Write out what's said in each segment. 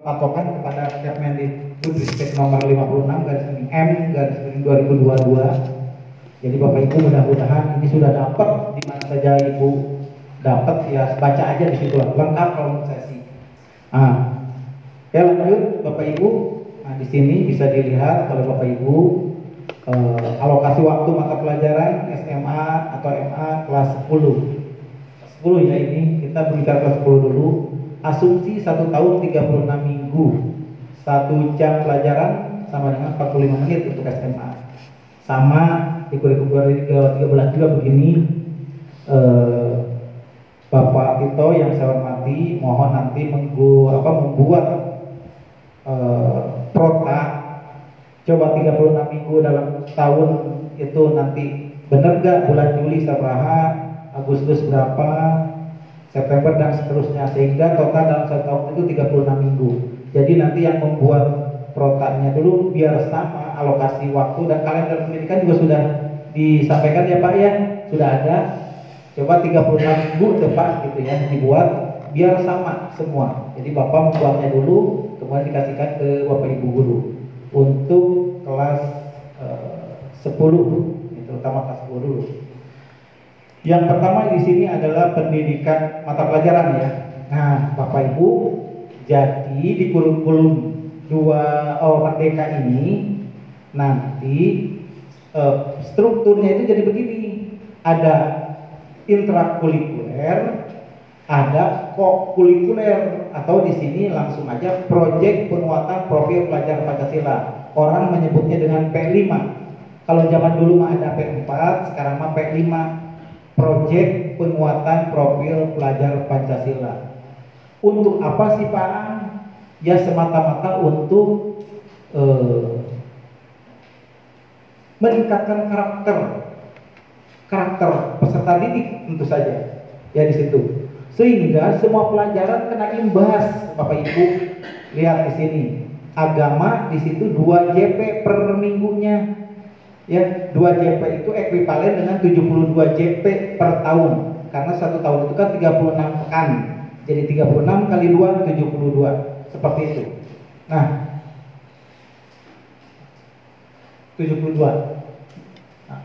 patokan kepada Kemendikbudristek nomor 56 garis miring M garis miring 2022. Jadi Bapak Ibu mudah-mudahan ini sudah dapat di mana saja Ibu dapat ya baca aja di situ lengkap kalau sesi. Ah, ya lanjut Bapak Ibu. Nah di sini bisa dilihat kalau Bapak Ibu eh, alokasi waktu mata pelajaran SMA atau MA kelas 10. 10 ya ini kita berbicara kelas 10 dulu asumsi satu tahun 36 minggu. Satu jam pelajaran sama dengan 45 menit untuk SMA sama di kurikulum 13 juga begini. Eh, Bapak Tito yang saya hormati mohon nanti menggu, apa, membuat eh, prota. Coba 36 minggu dalam tahun itu nanti benar gak bulan Juli seberapa Agustus berapa September dan seterusnya sehingga total dalam satu tahun itu 36 minggu. Jadi nanti yang membuat protanya dulu biar sama alokasi waktu dan kalender pendidikan juga sudah disampaikan ya Pak ya, sudah ada. Coba 36 minggu depan gitu ya dibuat biar sama semua. Jadi Bapak membuatnya dulu kemudian dikasihkan ke Bapak Ibu guru untuk kelas eh, 10 terutama kelas 10 dulu. Yang pertama di sini adalah pendidikan mata pelajaran ya. Nah, Bapak Ibu, jadi di kurikulum dua oh, Merdeka ini nanti uh, strukturnya itu jadi begini. Ada intrakurikuler, ada kokulikuler atau di sini langsung aja proyek penguatan profil pelajar Pancasila. Orang menyebutnya dengan P5. Kalau zaman dulu mah ada P4, sekarang mah P5 proyek penguatan profil pelajar Pancasila. Untuk apa sih Pak? Ya semata-mata untuk eh, meningkatkan karakter karakter peserta didik tentu saja ya di situ sehingga semua pelajaran kena imbas Bapak Ibu lihat di sini agama di situ 2 JP per minggunya ya 2 JP itu ekuivalen dengan 72 JP per tahun. Karena satu tahun itu kan 36 pekan. Jadi 36 kali 2 72 seperti itu. Nah 72 nah,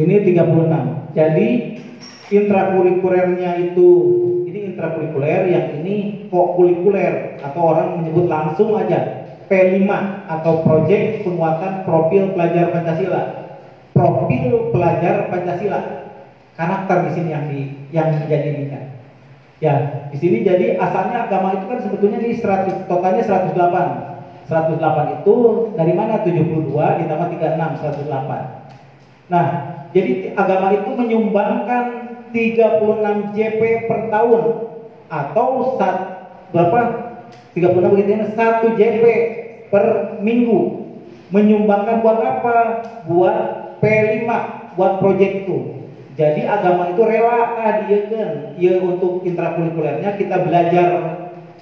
ini 36 jadi intrakurikulernya itu ini intrakurikuler yang ini kokulikuler atau orang menyebut langsung aja P5 atau Proyek Penguatan Profil Pelajar Pancasila. Profil pelajar Pancasila. Karakter di sini yang di yang ingat. Ya, di sini jadi asalnya agama itu kan sebetulnya ini 100 totalnya 108. 108 itu dari mana 72 ditambah 36 108. Nah, jadi agama itu menyumbangkan 36 JP per tahun atau sat, berapa 36 begitu ya, 1 JP per minggu menyumbangkan buat apa? Buat P5 buat proyek itu. Jadi agama itu rela dia kan, ya untuk intrakurikulernya kita belajar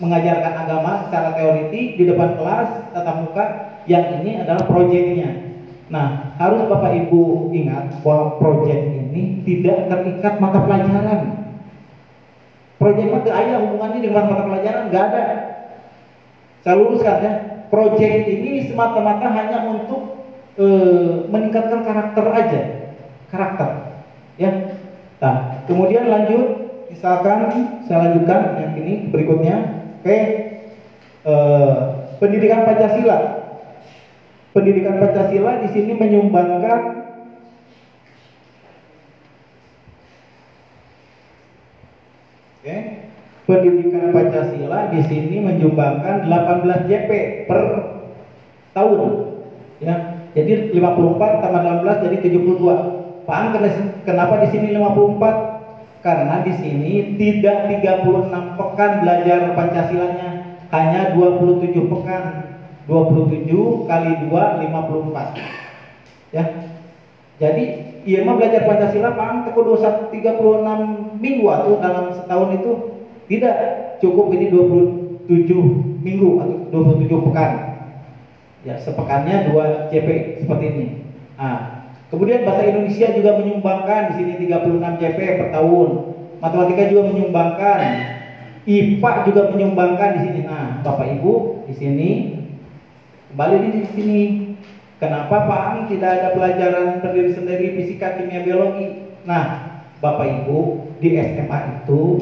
mengajarkan agama secara teoritik di depan kelas tatap muka. Yang ini adalah proyeknya. Nah, harus Bapak Ibu ingat bahwa proyek ini tidak terikat mata pelajaran. Proyek mata ayah hubungannya dengan mata pelajaran nggak ada. Saya luruskan ya, proyek ini semata-mata hanya untuk e, meningkatkan karakter aja, karakter, ya. Nah, kemudian lanjut, misalkan saya lanjutkan yang ini berikutnya, oke, e, pendidikan Pancasila. Pendidikan Pancasila di sini menyumbangkan Oke. Pendidikan Pancasila di sini menyumbangkan 18 JP per tahun. Ya. Jadi 54 tambah 18 jadi 72. Paham kenapa di sini 54? Karena di sini tidak 36 pekan belajar Pancasilanya, hanya 27 pekan. 27 kali 2 54. Ya. Jadi iya mah belajar Pancasila paham teko 36 minggu atau dalam setahun itu tidak cukup ini 27 minggu atau 27 pekan. Ya, sepekannya 2 CP seperti ini. Nah, kemudian bahasa Indonesia juga menyumbangkan di sini 36 CP per tahun. Matematika juga menyumbangkan IPA juga menyumbangkan di sini. Nah, Bapak Ibu di sini kembali di sini. Kenapa Pak Ang tidak ada pelajaran terdiri sendiri fisika, kimia, biologi? Nah, Bapak Ibu di SMA itu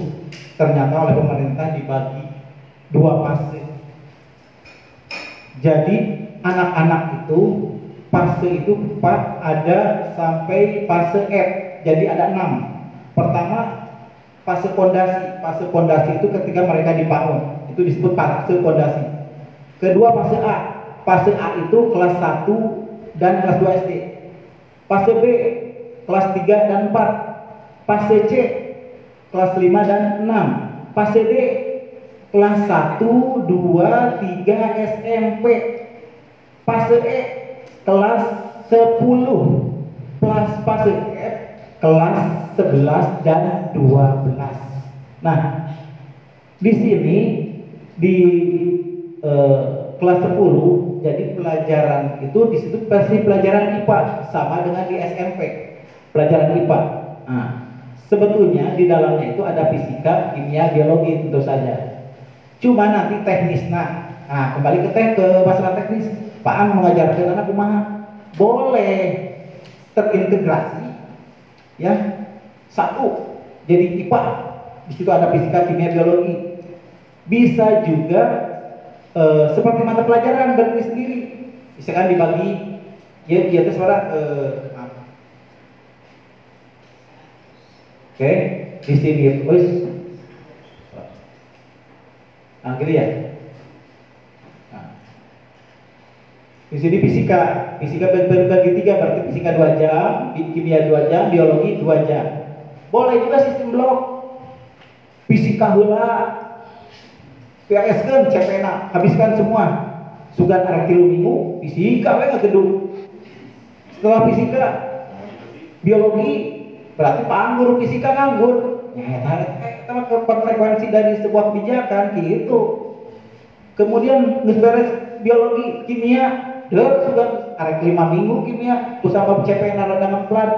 ternyata oleh pemerintah dibagi dua fase. Jadi anak-anak itu fase itu empat ada sampai fase F. Jadi ada enam. Pertama fase pondasi. Fase pondasi itu ketika mereka di PAUD. Itu disebut fase pondasi. Kedua fase A. Fase A itu kelas 1 dan kelas 2 SD. Fase B kelas 3 dan 4. Fase C kelas 5 dan 6. Fase D kelas 1, 2, 3 SMP. Fase E kelas 10. Plus fase F kelas 11 dan 12. Nah, di sini di eh, kelas 10 jadi pelajaran itu di situ pasti pelajaran IPA sama dengan di SMP pelajaran IPA. Nah, sebetulnya di dalamnya itu ada fisika, kimia, biologi tentu saja. Cuma nanti teknis. Nah, nah kembali ke teh ke masalah teknis. Pak Ang mengajarkan anak kumaha boleh terintegrasi ya satu jadi IPA di situ ada fisika kimia biologi bisa juga e, seperti mata pelajaran berdiri sendiri misalkan dibagi ya dia itu suara e, oke di sini Nah, gitu ya. Nah. Di sini fisika, fisika berbagi tiga berarti fisika dua jam, kimia dua jam, biologi dua jam. Boleh juga sistem blok. Fisika hula, PRS kan CPNA, habiskan semua. Sugan arah minggu, fisika we gedung. Setelah fisika, biologi berarti panggur fisika nganggur. Ya, sama konsekuensi dari sebuah kebijakan gitu. Kemudian beres biologi, kimia, deh sudah ada lima minggu kimia, usaha CPN dengan plat,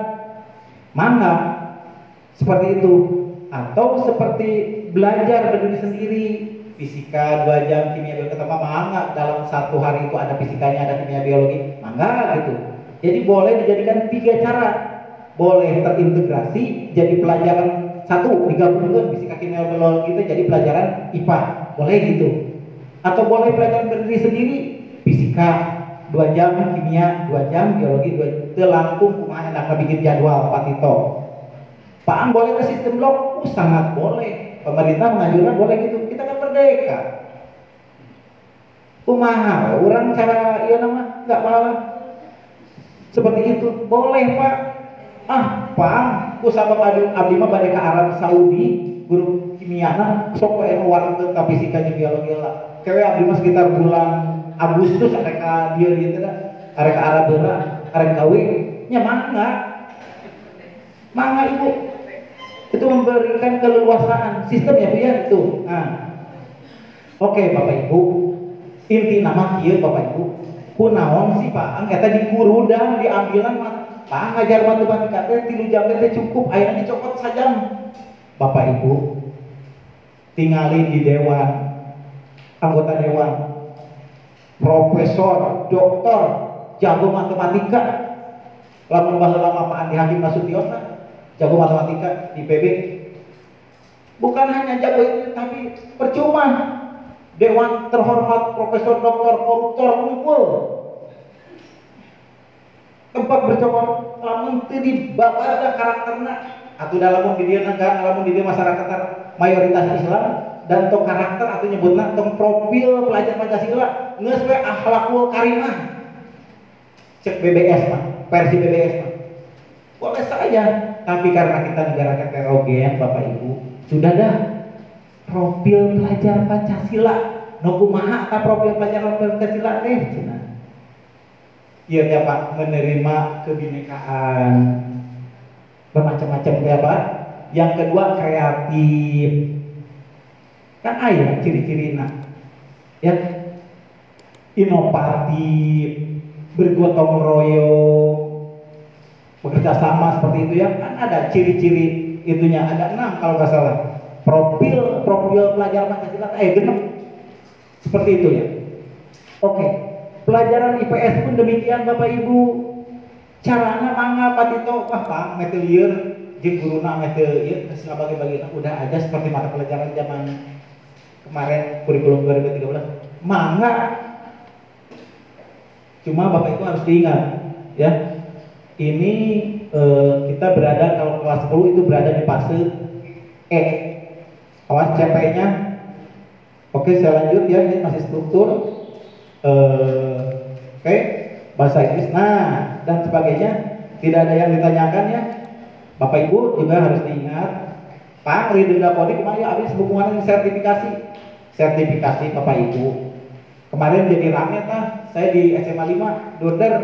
mana seperti itu. Atau seperti belajar berdiri sendiri, fisika dua jam, kimia biologi ketemu mangga dalam satu hari itu ada fisikanya, ada kimia biologi, mangga gitu. Jadi boleh dijadikan tiga cara, boleh terintegrasi jadi pelajaran. Satu digabungkan fisika kimia biologi kita jadi pelajaran IPA boleh gitu. Atau boleh pelajaran berdiri sendiri? Fisika dua jam kimia dua jam biologi dua telangkung kumaha enak bikin jadwal Pak Tito. Pak boleh ke sistem blok? Oh, sangat boleh. Pemerintah menganjurkan boleh gitu. Kita kan merdeka. Kumaha orang cara iya nama nggak malah. Seperti itu. Boleh Pak ah Pak usah abdi mah bade ke Arab Saudi guru kimia nah sok wae warung ka fisika jeung biologi lah kewe abdi mah sekitar bulan Agustus ada ka dia dieu teh ada ka Arab heula ada kawin nya mangga. Mangga ibu. Itu memberikan keleluasaan. Sistem ya itu. Nah. Oke bapak ibu. Inti nama kieu bapak ibu. Kunaon sih pak? Angkata dikurudang diambilan Pak ngajar matematika teh tilu jam teh cukup, akhirnya dicopot saja. Bapak Ibu, tinggalin di dewan, anggota dewan, profesor, doktor, jago matematika, lamun bahasa lama Pak Andi Hakim Nasution jago matematika di PB. Bukan hanya jago itu, tapi percuma. Dewan terhormat Profesor Doktor Koruptor kumpul tempat bercokol lamun teu ada karakternya. Atau dalam di negara lamun di dia masyarakat mayoritas Islam dan to karakter atau nyebutna tong profil pelajar Pancasila geus we akhlakul karimah. Cek BBS mah versi BBS mah boleh saja tapi karena kita negara heterogen Bapak Ibu sudah dah. Profil pelajar Pancasila. No kumaha profil pelajar Pancasila teh Iya Pak menerima kebinekaan. Bermacam-macam ya Pak. Yang kedua kreatif. Kan ayah ciri-cirinya. Ya. Inovatif, bergotong royong, bekerja sama seperti itu ya. Kan ada ciri-ciri itunya. Ada enam kalau nggak salah. Profil profil pelajar Pancasila eh genep. Seperti itu ya. Oke pelajaran IPS pun demikian Bapak Ibu. Caranya mangga patito wah pak metelier jeung guruna metelier geus bagi-bagi udah aja seperti mata pelajaran zaman kemarin kurikulum 2013 mangga. Cuma Bapak Ibu harus diingat ya. Ini eh, kita berada kalau kelas 10 itu berada di fase E. Awas CP-nya oke saya lanjut ya ini masih struktur. Eh, oke? Bahasa Inggris. Nah dan sebagainya. Tidak ada yang ditanyakan ya. Bapak Ibu juga harus diingat. Pak Ridha Kodik kemarin habis hubungan sertifikasi. Sertifikasi Bapak Ibu. Kemarin jadi rame tah saya di SMA 5 Dorder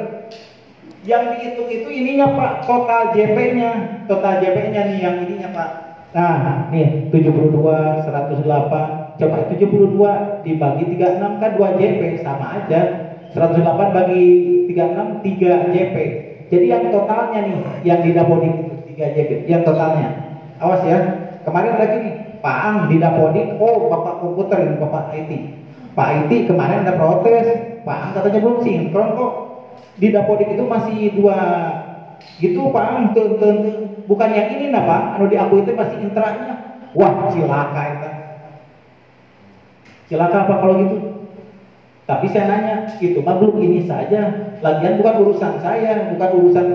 yang dihitung itu ininya Pak. Total JP-nya total JP-nya nih yang ininya Pak. Nah nih 72 108 coba 72 dibagi 36 kan 2 JP sama aja 108 bagi 36 3 JP jadi yang totalnya nih yang didapodik itu 3 JP yang totalnya. Awas ya kemarin lagi nih Pak Ang didapodik oh Bapak komputer ini Bapak IT Pak IT kemarin ada protes Pak Ang katanya belum sinkron kok. Di Dapodik itu masih dua gitu Pak tuh, bukan yang ini nah Pak. Anu di aku itu masih intranya. Wah cilaka itu. Cilaka apa kalau gitu tapi saya nanya itu mah belum ini saja. Lagian bukan urusan saya bukan urusan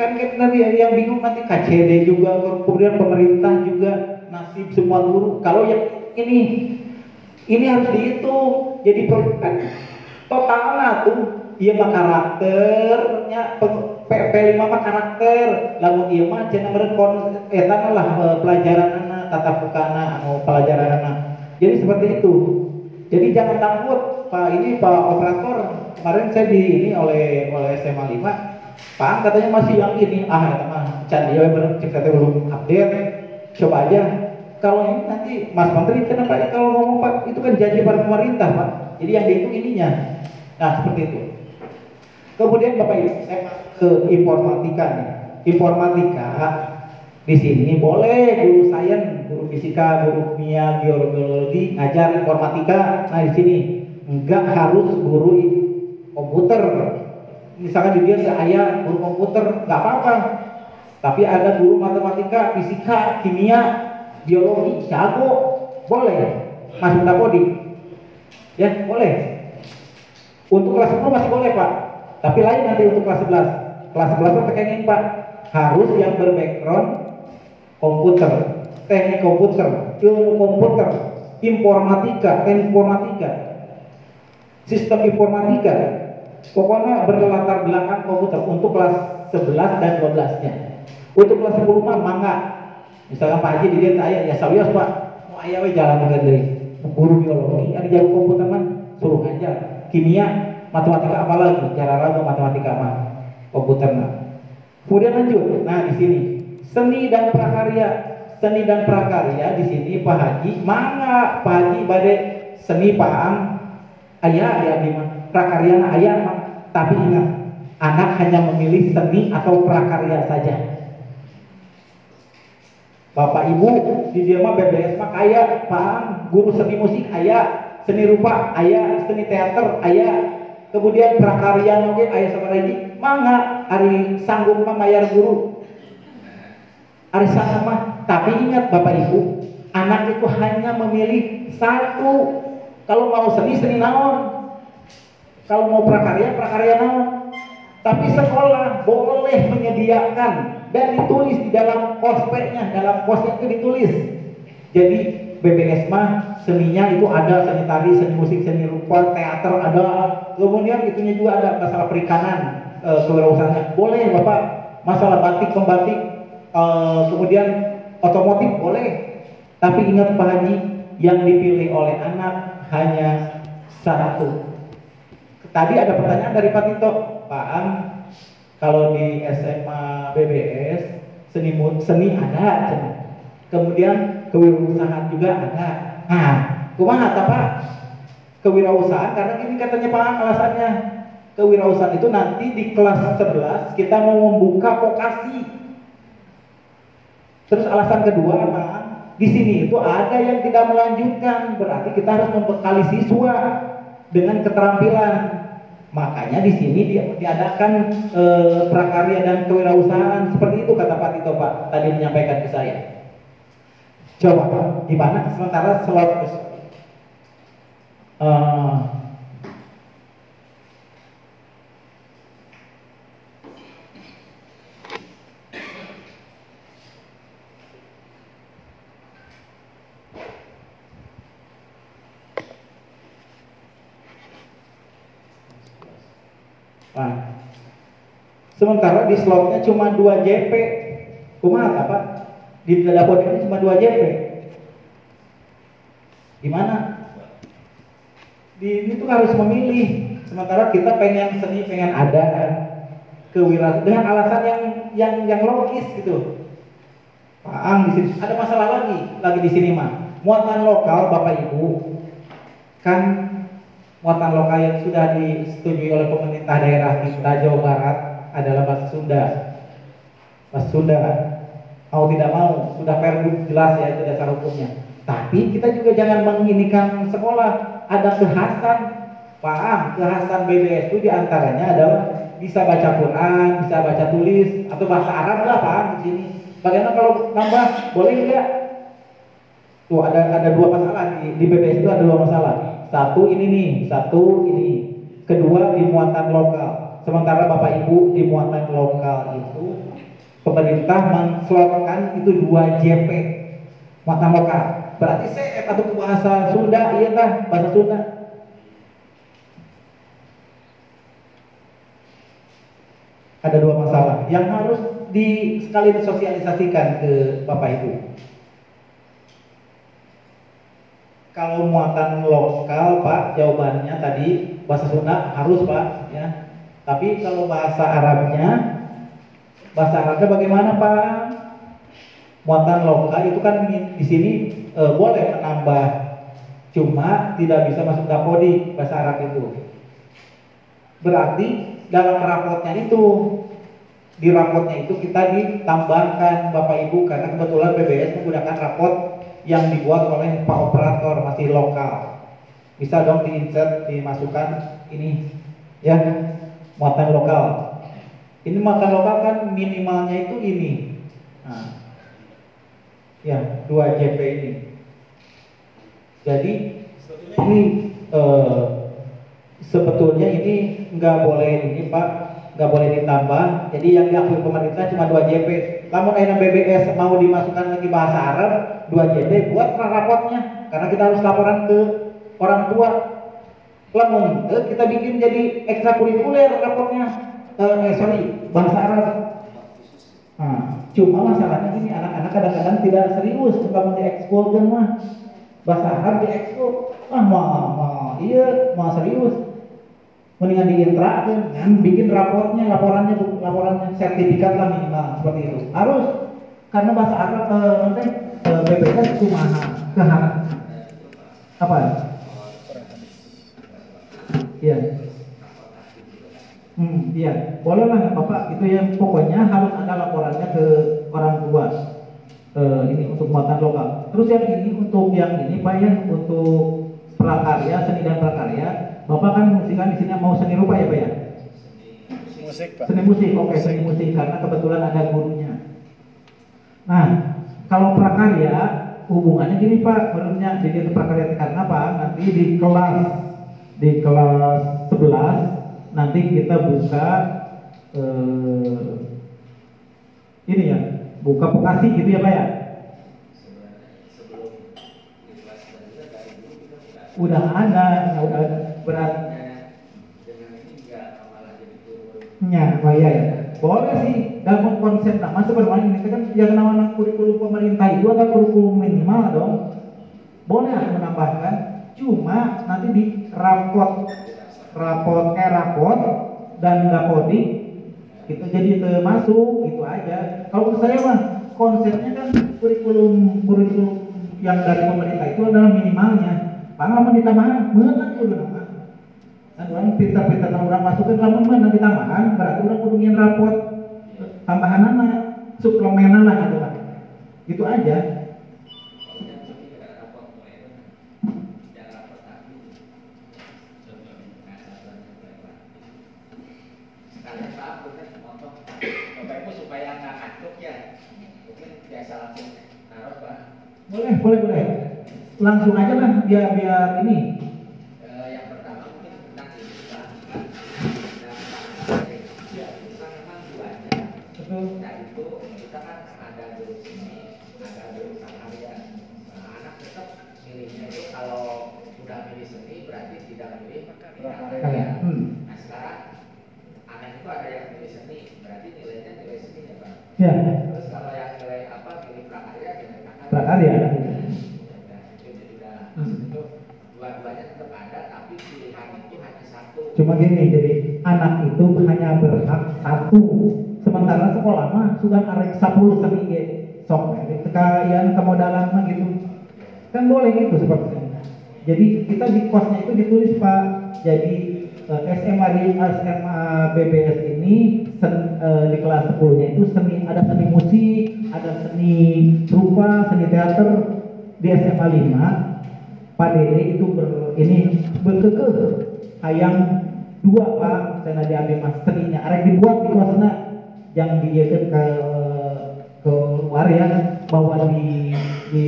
kan nanti yang bingung nanti KCD juga kemudian pemerintah juga nasib semua guru. Kalau yang ini ini harus dihitung. Jadi totalnya tuh. Iya mah karakternya PP5 mah karakter. Lalu iya mah jangan merekon etan lah e, pelajaran anak tata bukana anu pelajaran anak. Jadi seperti itu. Jadi jangan takut Pak ini Pak operator kemarin saya di ini oleh oleh SMA 5 Pak katanya masih yang ini. Ah ya mah candi ya bener cek belum update coba aja. Kalau ini nanti Mas Menteri kenapa ya kalau ngomong Pak? Itu kan janji pada pemerintah Pak. Jadi yang dihitung ininya. Nah seperti itu. Kemudian Bapak Ibu, saya masuk ke informatika nih. Informatika di sini boleh guru sains, guru fisika, guru kimia, biologi ngajar informatika. Nah di sini enggak harus guru komputer. Misalkan di dia saya guru komputer, nggak apa-apa. Tapi ada guru matematika, fisika, kimia, biologi, jago, boleh masuk dapodi. Ya boleh. Untuk kelas 10 masih boleh Pak tapi lain nanti untuk kelas 11. Kelas 11 itu tekengin Pak. Harus yang berbackground komputer, teknik komputer, ilmu komputer, informatika, informatika, sistem informatika. Pokoknya berlatar belakang komputer untuk kelas 11 dan 12-nya. Untuk kelas 10 mah mangga. Misalkan Pak Haji dilihat ayah, ya serius Pak, mau ayah we jalan dari guru biologi, ada jago komputer man, suruh aja. Kimia, matematika apa lagi cara ragu matematika mah komputer mah. Kemudian lanjut. Nah di sini. Seni dan prakarya. Seni dan prakarya di sini Pak Haji mana Pak Haji badai seni paham ayah ayah di prakarya ayah mah. Tapi ingat anak hanya memilih seni atau prakarya saja. Bapak Ibu di dia mah BBS mah kaya paham? Guru seni musik ayah. Seni rupa ayah. Seni teater ayah. Kemudian prakarya mungkin ayah sama lagi mangga. Hari sanggup membayar guru. Hari sanggup mah. Tapi ingat bapak ibu anak itu hanya memilih satu kalau mau seni seni naon kalau mau prakarya prakarya naon tapi sekolah boleh menyediakan dan ditulis di dalam kospeknya dalam kospeknya itu ditulis jadi BBS mah seninya itu ada seni tari, seni musik, seni rupa, teater ada. Kemudian itunya juga ada masalah perikanan, e, kewirausahaan. Boleh Bapak masalah batik pembatik, e, kemudian otomotif boleh. Tapi ingat Haji, yang dipilih oleh anak hanya satu. Tadi ada pertanyaan dari Pak Tito, Pak Ang, kalau di SMA BBS seni seni ada, kemudian kewirausahaan juga ada. Nah, kumaha Pak? Kewirausahaan karena ini katanya Pak alasannya kewirausahaan itu nanti di kelas 11 kita mau membuka vokasi. Terus alasan kedua Pak, di sini itu ada yang tidak melanjutkan, berarti kita harus membekali siswa dengan keterampilan. Makanya di sini dia, diadakan e, prakarya dan kewirausahaan seperti itu kata Pak Tito Pak tadi menyampaikan ke saya. Coba di mana sementara slot uh, Nah, sementara di slotnya cuma 2 JP. Kumaha apa? Di dapur ini cuma 2 JP. Gimana? Di ini tuh harus memilih. Sementara kita pengen seni, pengen ada kewirausahaan dengan alasan yang yang yang logis gitu. Paang di sini ada masalah lagi, lagi di sini mah. Muatan lokal Bapak Ibu kan muatan lokal yang sudah disetujui oleh pemerintah daerah kita Jawa Barat adalah bahasa Sunda. Bahasa Sunda mau tidak mau sudah perlu jelas ya itu dasar hukumnya. Tapi kita juga jangan menginikan sekolah ada kekhasan paham kekhasan BBS itu di antaranya adalah bisa baca Quran, bisa baca tulis atau bahasa Arab lah paham di sini. Bagaimana kalau nambah boleh enggak? Tuh ada ada dua masalah di, di BBS itu ada dua masalah satu ini nih, satu ini. Kedua di muatan lokal. Sementara Bapak Ibu di muatan lokal itu pemerintah menslotkan itu dua JP muatan lokal. Berarti saya atau bahasa Sunda, iya kan? Bahasa Sunda. Ada dua masalah yang harus di sekali disosialisasikan ke Bapak Ibu. Kalau muatan lokal Pak, jawabannya tadi bahasa Sunda harus Pak ya. Tapi kalau bahasa Arabnya, bahasa Arabnya bagaimana Pak? Muatan lokal itu kan di sini e, boleh menambah, cuma tidak bisa masuk dapodi bahasa Arab itu. Berarti dalam rapotnya itu di rapotnya itu kita ditambahkan Bapak Ibu karena kebetulan BBS menggunakan rapot yang dibuat oleh Pak Operator masih lokal. Bisa dong diinsert, dimasukkan ini ya muatan lokal. Ini muatan lokal kan minimalnya itu ini. Nah, ya 2 JP ini. Jadi ini eh, sebetulnya ini nggak boleh ini Pak, nggak boleh ditambah. Jadi yang diakui pemerintah cuma 2 JP. Namun ayam BBS mau dimasukkan lagi bahasa Arab, 2 JP buat rapotnya karena kita harus laporan ke orang tua. Lamun kita bikin jadi ekstrakurikuler raportnya, eh, sorry bahasa Arab. Nah, cuma masalahnya ini anak-anak kadang-kadang tidak serius kalau diekspor kan mah. Bahasa Arab diekspor, ah mau mau iya mau serius. Mendingan diintra kan. Bikin raportnya laporannya laporannya sertifikat lah minimal seperti itu. Harus karena bahasa Arab eh, nanti eh, itu mahal kehak apa iya hmm iya boleh lah bapak itu yang pokoknya harus ada laporannya ke orang tua eh, ini untuk muatan lokal terus yang ini untuk yang ini pak ya untuk prakarya seni dan prakarya Bapak kan musikan di sini mau seni rupa ya Pak ya? Seni musik Pak. Seni musik, oke okay, seni musik karena kebetulan ada gurunya. Nah, kalau prakarya hubungannya gini Pak, menurutnya jadi prakarya karena apa? Nanti di kelas di kelas 11 nanti kita buka eh, ini ya, buka vokasi gitu ya Pak ya? Udah ada, udah ada berat Ya, iya ya. Boleh sih dalam konsep nama sebenarnya ini kan yang namanya kurikulum pemerintah itu ada kurikulum minimal dong. Boleh menambahkan, cuma nanti di rapot rapot eh rapot dan dapodi itu jadi termasuk itu aja. Kalau menurut saya mah konsepnya kan kurikulum kurikulum yang dari pemerintah itu adalah minimalnya. Pengalaman ditambah, mana itu nama orang pintar-pintar orang masukin lamun mana nanti tambahan berarti orang kudu rapot tambahan mana suplemenan lah gitu lah itu aja ibu supaya nggak ngantuk ya mungkin biasa langsung naruh pak Boleh, boleh, boleh. Langsung aja lah biar biar ini. Eh, yang pertama mungkin tentang ini pak dan ya itu kan memang duanya Betul. Nah itu kita kan ada dulu sini, ada dulu karya. Nah, anak tetap milihnya itu kalau udah milih seni berarti tidak milih Prakarya. Hmm. Itu ada yang milih seni, berarti nilainya nilai seni ya pak. Ya, Terus kalau yang nilai apa milih prakarya, nilai prakarya. prakarya. Nah, itu Hmm. itu dua-duanya tetap ada, tapi pilihan itu hanya satu. Cuma gini, jadi anak itu hanya berhak satu. Sementara sekolah mah sudah arek 10 seni ge. Sok kekayaan kemodalan mah gitu. Kan boleh gitu sepertinya. Jadi kita di kosnya itu ditulis Pak. Jadi SMA di SMA BBS ini sen- eh, di kelas 10-nya itu seni ada seni musik, ada seni rupa, seni teater. Di SMA 5 Pak Dede itu ber, ini berkekeh. Hayang dua Pak. Saya diambil mas seninya arek dibuat di kosna yang dijelaskan ke ke luar ya. Bahwa di di,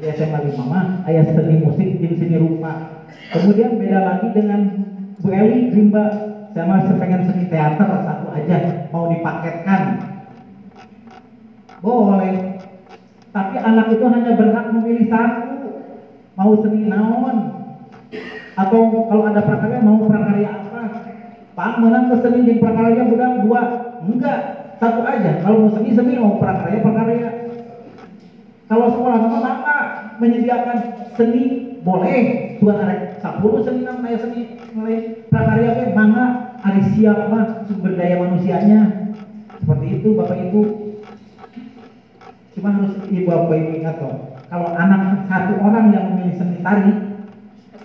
di SMA 5 mah. Ayah seni musik jadi seni rupa. Kemudian beda lagi dengan Bu Eli Rimba saya masih pengen seni teater satu aja mau dipaketkan. Boleh. Tapi anak itu hanya berhak memilih satu. Mau seni naon? Atau kalau ada prakarya mau prakarya apa? Pak menang ke seni jeung prakarya udah dua. Enggak. Satu aja. Kalau mau seni seni. Mau prakarya prakarya. Kalau sekolah mama maka menyediakan seni boleh. Tuan arek 10 seni nama aya seni mulai prakarya ge mangga ari siap mah sumber daya manusianya? Seperti itu bapak ibu. Cuma harus ibu bapak ibu ingat loh kalau anak satu orang yang memilih seni tari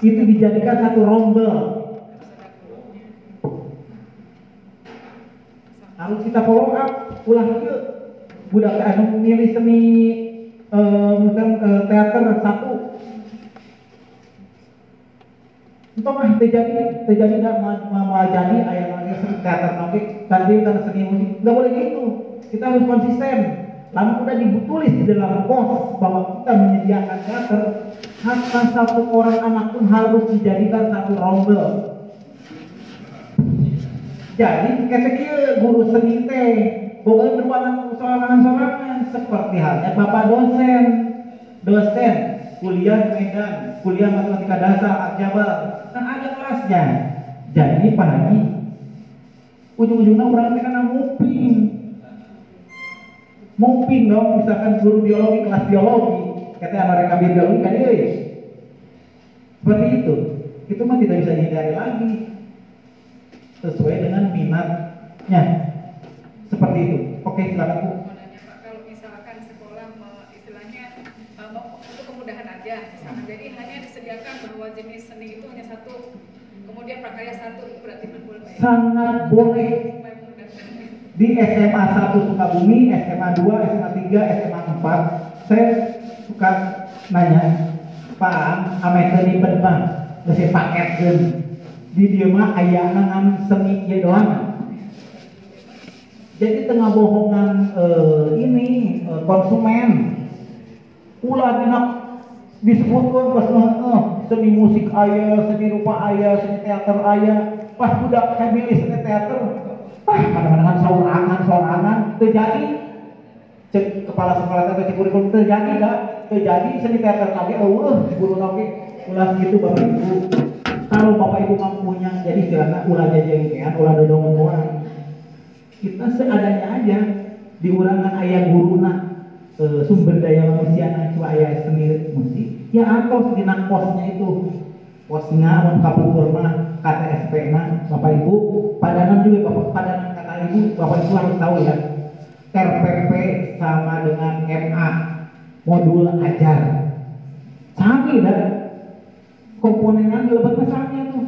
itu dijadikan satu rombel. Harus kita follow up ulah yuk. Budak anu memilih seni eh, eh, teater satu itu mah terjadi terjadi mau jadi ayah lagi teater nanti ganti karena seni musik nggak boleh gitu. Kita harus konsisten. Lalu udah ditulis di dalam pos bahwa kita menyediakan teater hatta satu orang anak pun harus dijadikan satu rombel. Jadi ketika guru seni teh boga ruangan sorangan-sorangan seperti halnya bapak dosen. Dosen kuliah Medan kuliah matematika dasar Jabar ada kelasnya jadi Haji ujung-ujungnya orang teh kana muping. Muping dong misalkan guru biologi kelas biologi kata anak mereka biologi kan seperti itu. Itu mah tidak bisa dihindari lagi. Sesuai dengan minatnya. Seperti itu. Oke silakan bu. Kalau misalkan sekolah istilahnya eh, untuk kemudahan aja, jadi hanya disediakan bahwa jenis seni itu hanya satu, kemudian prakarya satu, itu berarti kan boleh. Ya? sangat boleh di SMA 1 Sukabumi, SMA 2, SMA 3, SMA 4 saya suka nanya Pak, ame tadi berbang geus paketkeun di dieu mah aya ngan seni ieu doang. Jadi tengah bohongan eh, ini eh, konsumen. Ulah dina disebutkan pas eh, seni musik aya, seni rupa aya, seni teater aya. Pas budak milih seni teater, ah kadang-kadang saurangan saurangan. Terjadi cek kepala sekolah atau cek kurikulum terjadi dah. Terjadi seni teater lagi eueuh guru lagi ulah gitu bapak ibu. Kalau bapak ibu mampunya jadi istilahnya ulah jengkean ulah dodong orang kita seadanya aja di ayah guruna e, sumber daya manusia ayah seni musik ya atau di posnya itu posnya mun kapungkur mah KTSP na bapak ibu. Padanan juga bapak padanan kata ibu bapak ibu harus tahu ya. RPP sama dengan MA modul ajar. Sami dah. Komponenan lebetnya sami tuh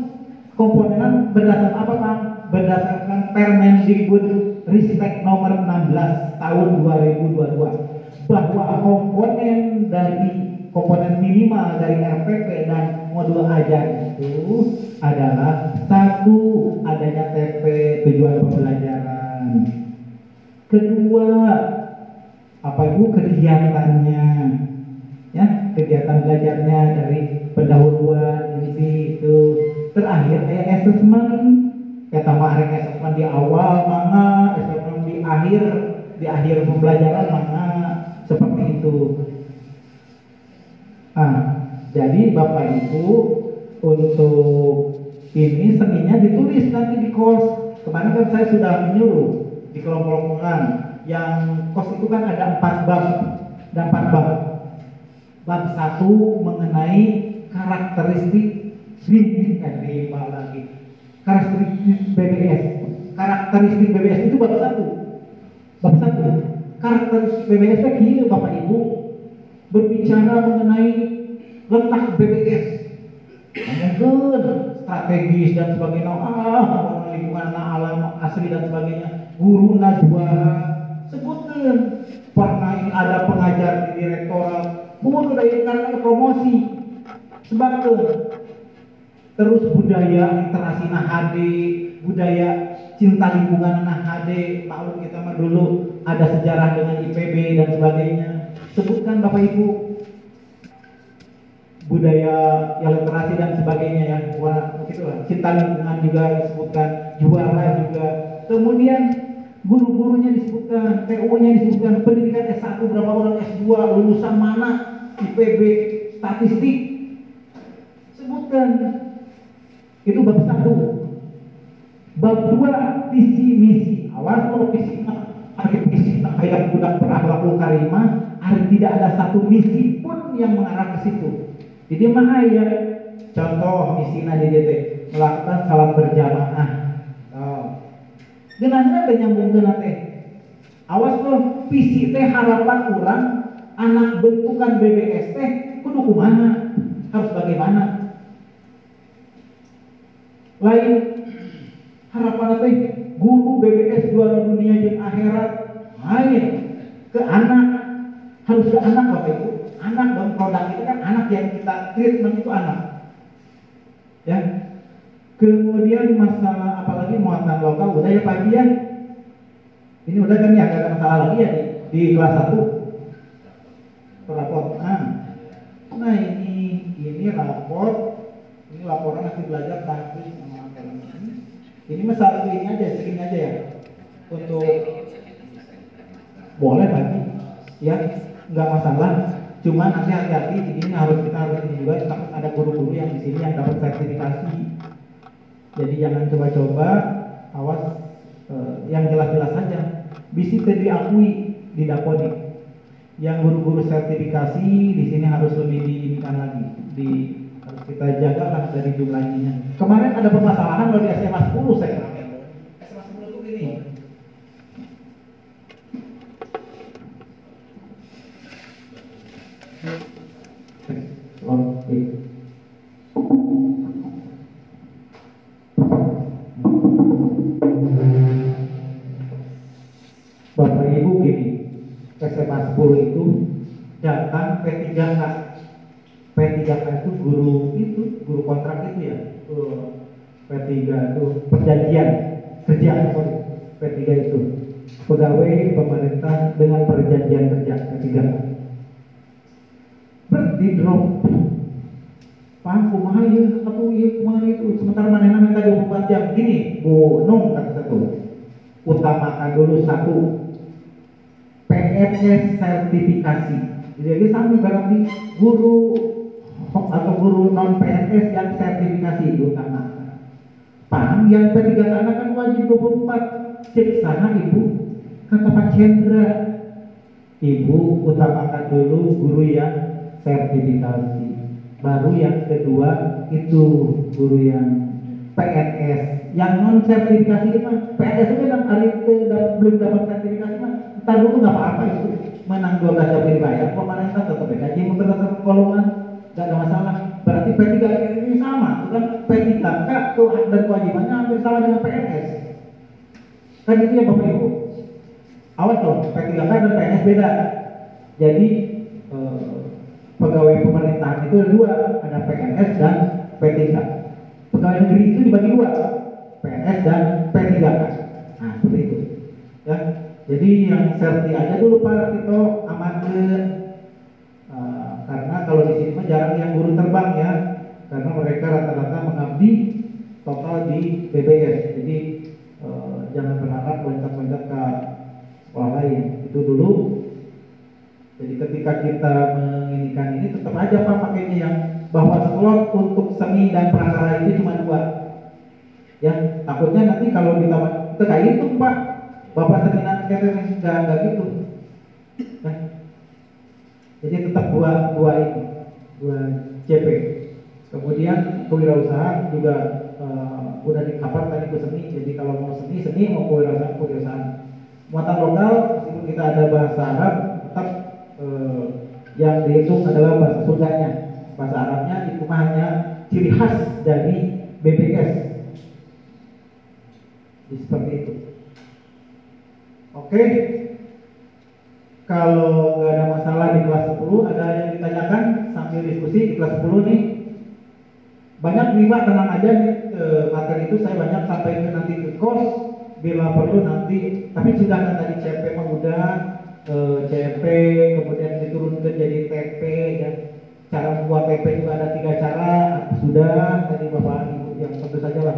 komponenan berdasarkan apa pak? Berdasarkan Permendikbud Ristek nomor 16 tahun 2022 bahwa komponen dari komponen minimal dari RPP dan modul ajar itu adalah satu adanya TP tujuan pembelajaran. Kedua, apa itu kegiatannya? Ya, kegiatan belajarnya dari pendahuluan ini itu terakhir kayak assessment kata Mak assessment di awal mana assessment di akhir di akhir pembelajaran mana seperti itu. Nah jadi Bapak Ibu untuk ini seninya ditulis nanti di kos. Kemarin kan saya sudah menyuruh di kelompok-kelompokan yang kos itu kan ada empat bab dan empat bab. Bab satu mengenai karakteristik rim eh, lagi karakteristik BBS karakteristik BBS itu bab satu. Bab satu karakteristik BBS itu Bapak Ibu berbicara mengenai letak BBS mungkin strategis dan sebagainya. Ah lingkungan alam asli dan sebagainya. Guru juara sebutkan. Pernah ada pengajar di direktorat. Mungkin udah karena promosi. Sebabkan terus budaya literasi nah HD budaya cinta lingkungan nah HD maklum kita mah dulu ada sejarah dengan IPB dan sebagainya. Sebutkan Bapak Ibu. Budaya yang literasi dan sebagainya ya. Begitu lah cinta lingkungan juga disebutkan juara juga. Kemudian guru-gurunya disebutkan TU-nya disebutkan pendidikan S1 berapa orang? S2 lulusan mana? IPB statistik. Sebutkan itu bab satu. Bab dua visi misi. Awal kalau visi hari visi kayak budak berakhlakul karimah hari tidak ada satu misi pun yang mengarah ke situ. Jadi mah ya contoh misi di DT melakukan salam berjamaah. Oh. Genanya ada nyambung ke nate. Awas loh, visi teh harapan orang anak bentukan BBS teh kudu kumaha? Harus bagaimana lain harapan teh guru BBS juara dunia yang akhirat main ke anak. Harus ke anak bapak ibu anak dan produk itu kan anak yang kita treatment itu anak. Ya. Kemudian masalah apalagi muatan lokal udah ya pagi ya? Ini udah kan ya ada masalah lagi ya di, kelas 1 rapor nah, nah ini ini rapor ini laporan hasil belajar sama ini masalah ini aja segini aja ya. Untuk boleh bagi ya nggak masalah. Cuma nanti hati-hati ini harus kita harus ini juga. Ada guru-guru yang di sini yang dapat sertifikasi. Jadi jangan coba-coba awas eh, yang jelas-jelas saja. Bisa diakui di Dapodi yang guru-guru sertifikasi di sini harus lebih diinikan lagi di harus kita jaga lah dari jumlah ininya kemarin ada permasalahan kalau di SMA 10 saya P3 itu perjanjian kerja, sorry. P3 itu pegawai pemerintah dengan perjanjian kerja P3 berarti drop Pak, kumaha ya, atau iya kumaha itu sementara mana minta 24 jam gini, Bu Nung kata satu utamakan dulu satu PNS sertifikasi. Jadi sambil berarti guru atau guru non PNS yang sertifikasi itu utama. Paham yang ketiga anak kan wajib 24 cek sana ibu. Kata Pak Chandra ibu utamakan dulu guru yang sertifikasi. Baru yang kedua itu guru yang PNS yang non sertifikasi itu PNS itu kan hari itu belum dapat sertifikasi mah entar dulu nggak apa-apa itu. Menang dua belas jam dibayar pemerintah tetap gaji memperketat golongan nggak ada masalah berarti P3 ini sama kan P3K tuh dan kewajibannya hampir sama dengan PNS kan itu ya Bapak Ibu awas loh P3K dan PNS beda jadi eh, pegawai pemerintahan itu ada dua, ada PNS dan P3. Pegawai negeri itu dibagi dua, PNS dan P3 kan. Nah, seperti itu. Ya. Jadi yang serti aja dulu Pak Tito amankan. Uh, karena kalau di sini jarang yang guru terbang ya, karena mereka rata-rata mengabdi total di BBS. Jadi uh, jangan berharap loncat-loncat ke sekolah lain. Itu dulu jadi ketika kita menginginkan ini tetap aja Pak pakainya yang bahwa slot untuk seni dan prasara itu cuma dua. Ya, takutnya nanti kalau kita itu kayak itu Pak, Bapak seni dan enggak gitu. Nah, jadi tetap dua dua ini, dua CP. Kemudian kewirausahaan juga uh, udah di cover tadi ke seni. Jadi kalau mau seni seni mau kewirausahaan kewirausahaan. Muatan lokal meskipun kita ada bahasa Arab tetap eh, yang dihitung adalah bahasa Sundanya. Bahasa Arabnya itu hanya ciri khas dari BPS. Seperti itu. Oke. Kalau nggak ada masalah di kelas 10, ada yang ditanyakan sambil diskusi di kelas 10 nih. Banyak nih Pak, tenang aja nih eh, materi itu saya banyak sampai ke nanti ke kos bila perlu nanti tapi sudah kan tadi CP mah udah eh, CP kemudian diturunkan jadi TP ya cara membuat TP juga ada tiga cara sudah tadi bapak ibu yang tentu saja lah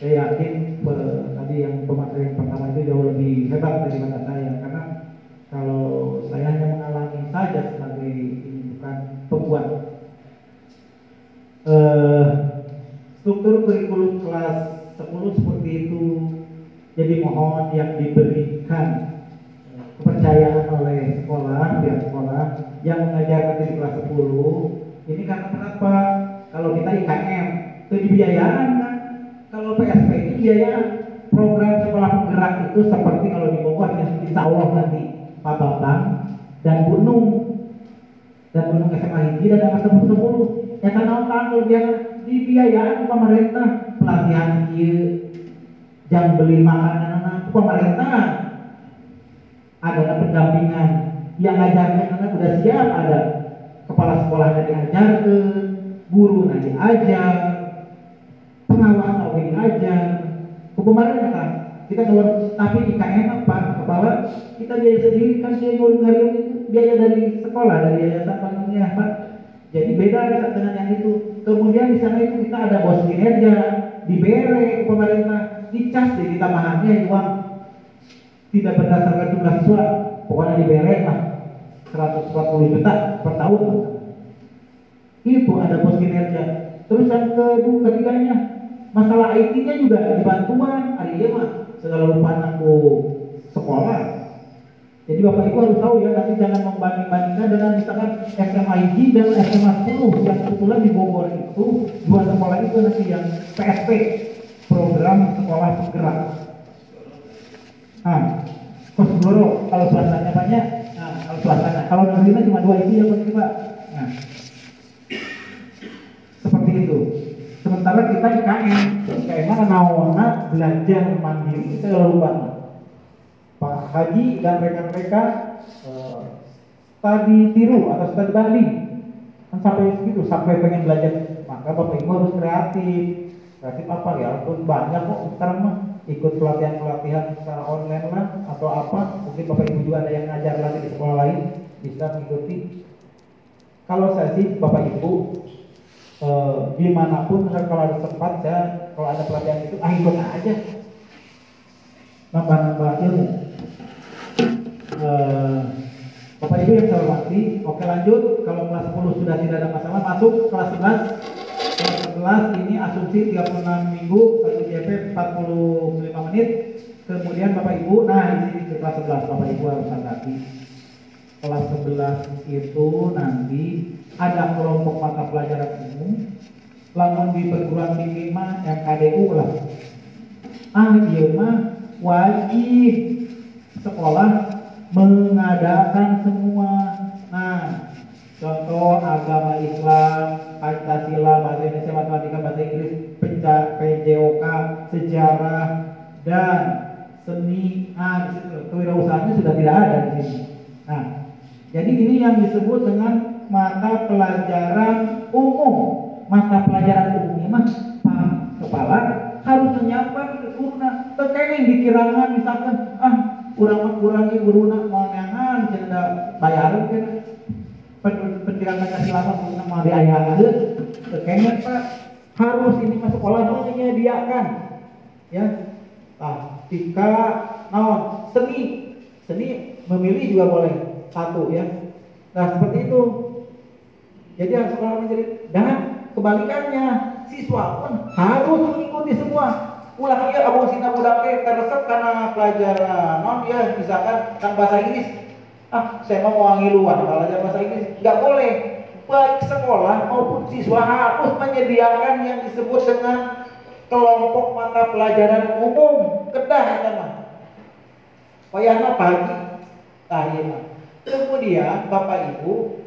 saya yakin eh, tadi yang pemateri pertama itu jauh lebih hebat daripada saya karena kalau saya hanya mengalami saja sebagai ini bukan pembuat eh, struktur kurikulum kelas 10 seperti itu jadi mohon yang diberikan kepercayaan oleh sekolah, pihak sekolah yang mengajarkan di kelas 10 ini karena kenapa? Kalau kita IKM itu dibiayaan kan? Kalau PSP itu biayaan program sekolah penggerak itu seperti kalau di Bogor yang insya Allah nanti Pak Bambang dan Bu Nung dan Bu Nung SMA Hiji dan SMA 10 ya karena tanggung dia dibiayaan pemerintah. Pelatihan iya jam beli makanan anak pemerintah ada pendampingan. Yang ngajarnya anak udah siap. Ada kepala sekolahnya diajar ke guru nanti ajar pengawas oke diajar. Ke pemerintah kita keluar tapi IKN apa kepala kita biaya sendiri kan dia ngurus itu biaya dari sekolah dari yayasan pandangnya Pak. Jadi beda dengan yang itu. Kemudian di sana itu kita ada bos kinerja dibere ke pemerintah dicas jadi tambahannya uang. Tidak berdasarkan jumlah siswa pokoknya diberi lah 140 juta per tahun itu ada pos kinerja. Terus yang kedua ketiganya masalah IT-nya juga dibantuan ada mah lupa aku sekolah jadi Bapak Ibu harus tahu ya, nanti jangan membanding-bandingkan dengan misalkan SMA IG dan SMA 10 yang kebetulan di Bogor itu dua sekolah itu nanti yang PSP program sekolah penggerak. Nah, Kosgoro kalau swastanya banyak, nah kalau swastanya, kalau negerinya cuma dua itu ya Pak. Nah, seperti itu. Sementara kita IKM, IKM kan nawana belajar mandiri, kita lupa. Pak Haji dan rekan-rekan eh, tadi tiru atau studi banding kan sampai segitu sampai pengen belajar. Maka bapak ibu harus kreatif. Kreatif apa? Ya pun banyak kok sekarang mah. Ikut pelatihan pelatihan secara online lah atau apa. Mungkin bapak ibu juga ada yang ngajar lagi di sekolah lain bisa mengikuti. Kalau saya sih bapak ibu eh, di mana pun kalau ada tempat saya kalau ada pelatihan itu ah ikut aja nambah-nambah ilmu Eh, Bapak Ibu yang saya hormati, oke lanjut. Kalau kelas 10 sudah tidak ada masalah, masuk kelas 11. Kelas 11 ini asumsi 36 minggu, satu JP 45 menit. Kemudian Bapak Ibu, nah ini ke kelas 11 Bapak Ibu harus hati Kelas 11 itu nanti ada kelompok mata pelajaran umum, lalu di perguruan tinggi mah MKDU lah. Ah, iya mah wajib sekolah mengadakan semua. Nah, contoh agama Islam, Pancasila, bahasa Indonesia, matematika, bahasa Inggris, PJOK, sejarah, dan seni. Situ kewirausahaannya sudah tidak ada di sini. Nah, jadi ini yang disebut dengan mata pelajaran umum. Mata pelajaran umumnya mah Pak Kepala harus menyiapkan ke guruna. Tekenging dikirangan misalkan, ah kurang mah kurangi guruna mau nyangan cerita bayaran kan pendidikan kesilapan guruna mau diayakan Tekenging Pak. Harus ini masuk sekolah menyediakan. Ya ah jika seni. Seni memilih juga boleh satu ya. Nah seperti itu. Jadi harus sekolah menjadi dan kebalikannya siswa pun harus mengikuti semua. Ulah iya abu sina teresep karena pelajaran. Non ya misalkan kan bahasa Inggris. Ah saya mau wangi luar belajar bahasa Inggris. Nggak boleh. Baik sekolah maupun siswa harus menyediakan yang disebut dengan kelompok mata pelajaran umum. Kedah ya mah pagi iya kemudian bapak ibu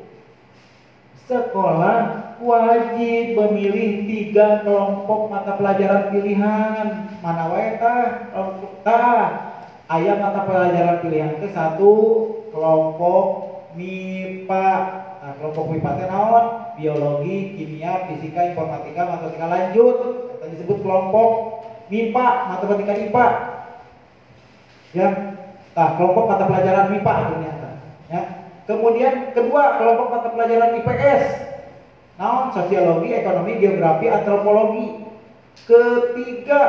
sekolah wajib memilih tiga kelompok mata pelajaran pilihan mana wae kelompok tah ayat mata pelajaran pilihan ke satu kelompok MIPA Nah, kelompok MIPA naon? Biologi, kimia, fisika, informatika, matematika lanjut. Tadi disebut kelompok MIPA, matematika IPA. Ya. Nah, kelompok mata pelajaran MIPA ternyata. Kemudian kedua, kelompok mata pelajaran IPS. Naon? Sosiologi, ekonomi, geografi, antropologi. Ketiga,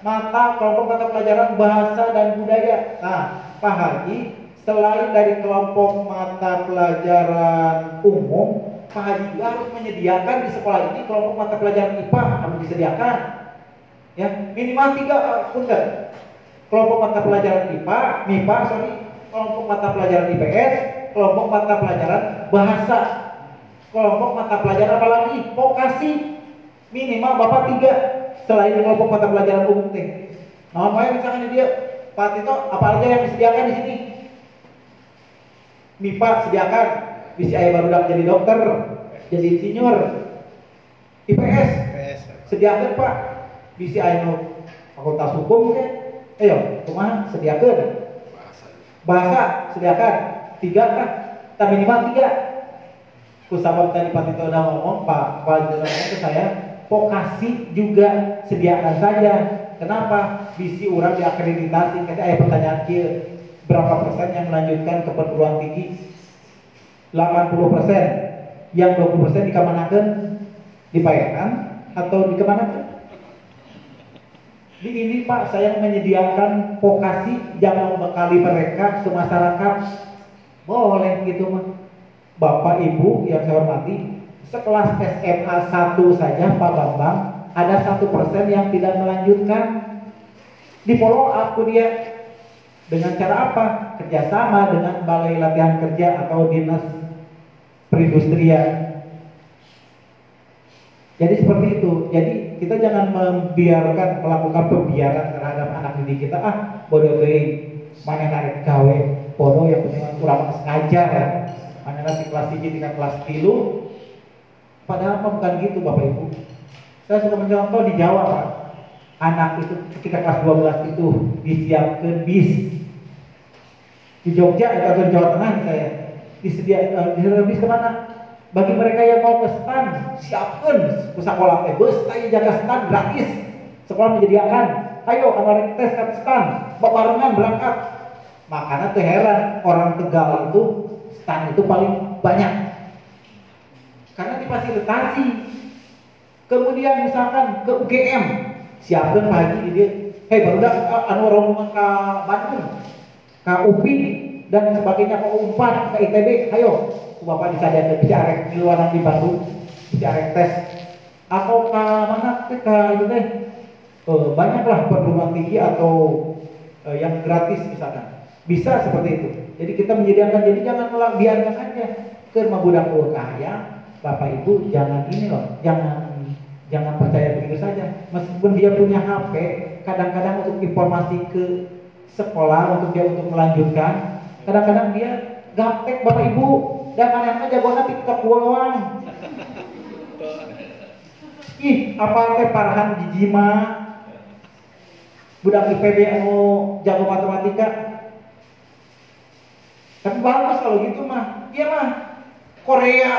mata kelompok mata pelajaran bahasa dan budaya. Nah, Pak Haji, selain dari kelompok mata pelajaran umum, Pak Haji juga harus menyediakan di sekolah ini kelompok mata pelajaran IPA harus disediakan. Ya, minimal tiga punten. Kelompok mata pelajaran IPA, MIPA, sorry, kelompok mata pelajaran IPS, kelompok mata pelajaran bahasa, kelompok mata pelajaran apa lagi? Vokasi. Minimal Bapak tiga selain kelompok mata pelajaran umum teh. Nah, misalnya dia Pak Tito, apa aja yang disediakan di sini? MIPA sediakan. Bisa ayah baru jadi dokter jadi insinyur. IPS sediakan pak. Bisa ayah fakultas hukum kan ayo cuma sediakan. Bahasa sediakan tiga kan tak minimal tiga. Kusabab tadi Pak Tito udah ngomong Pak Pak ngomong ke saya vokasi juga sediakan saja. Kenapa? Visi orang diakreditasi. Kita ayah pertanyaan kia berapa persen yang melanjutkan ke perguruan tinggi? 80 persen. Yang 20 persen dikemanakan? Dibayarkan atau dikemanakan? Di ini Pak saya menyediakan vokasi yang membekali mereka ke masyarakat boleh gitu mah Bapak Ibu yang saya hormati sekelas SMA 1 saja Pak Bambang ada satu persen yang tidak melanjutkan di follow up dia dengan cara apa? Kerjasama dengan balai latihan kerja atau dinas perindustrian. Jadi seperti itu. Jadi kita jangan membiarkan melakukan pembiaran terhadap anak didik kita. Ah, bodoh deh. Mana narik gawe bodoh yang penting kurang sengaja ya. Mana nasi kelas tinggi tingkat kelas tilu. Padahal bukan gitu Bapak Ibu. Saya suka mencontoh di Jawa Pak. Anak itu ketika kelas 12 itu disiapkan bis. Di Jogja atau di Jawa Tengah saya. Disediakan uh, disediakan bis ke mana? Bagi mereka yang mau ke stan siapkan. Sekolah teh bus ayo jaga stan gratis. Sekolah menyediakan. Ayo anak tes ke stan barengan berangkat makanya tuh heran orang Tegal itu stan itu paling banyak. Karena difasilitasi kemudian misalkan ke UGM siapkan pagi dia? Hei baru dah anu rombongan ke Bandung ke UPI dan sebagainya ke UNPAD ke ITB ayo. Bapak disadiakan bisa arek di luar di Bandung bisa arek tes. Atau ke mana ke itu teh uh, banyaklah perguruan tinggi atau uh, yang gratis misalkan bisa seperti itu jadi kita menyediakan jadi jangan biarkan aja ke budak kaya bapak ibu jangan ini loh jangan Jangan percaya begitu saja. Meskipun dia punya HP, kadang-kadang untuk informasi ke sekolah untuk dia untuk melanjutkan, kadang-kadang dia gaptek Bapak Ibu dan anak-anak jagona TikTok doang. Ih, apa teh parahan jijima budak IPB anu jago matematika. Tapi bagus kalau gitu mah. Iya mah. Korea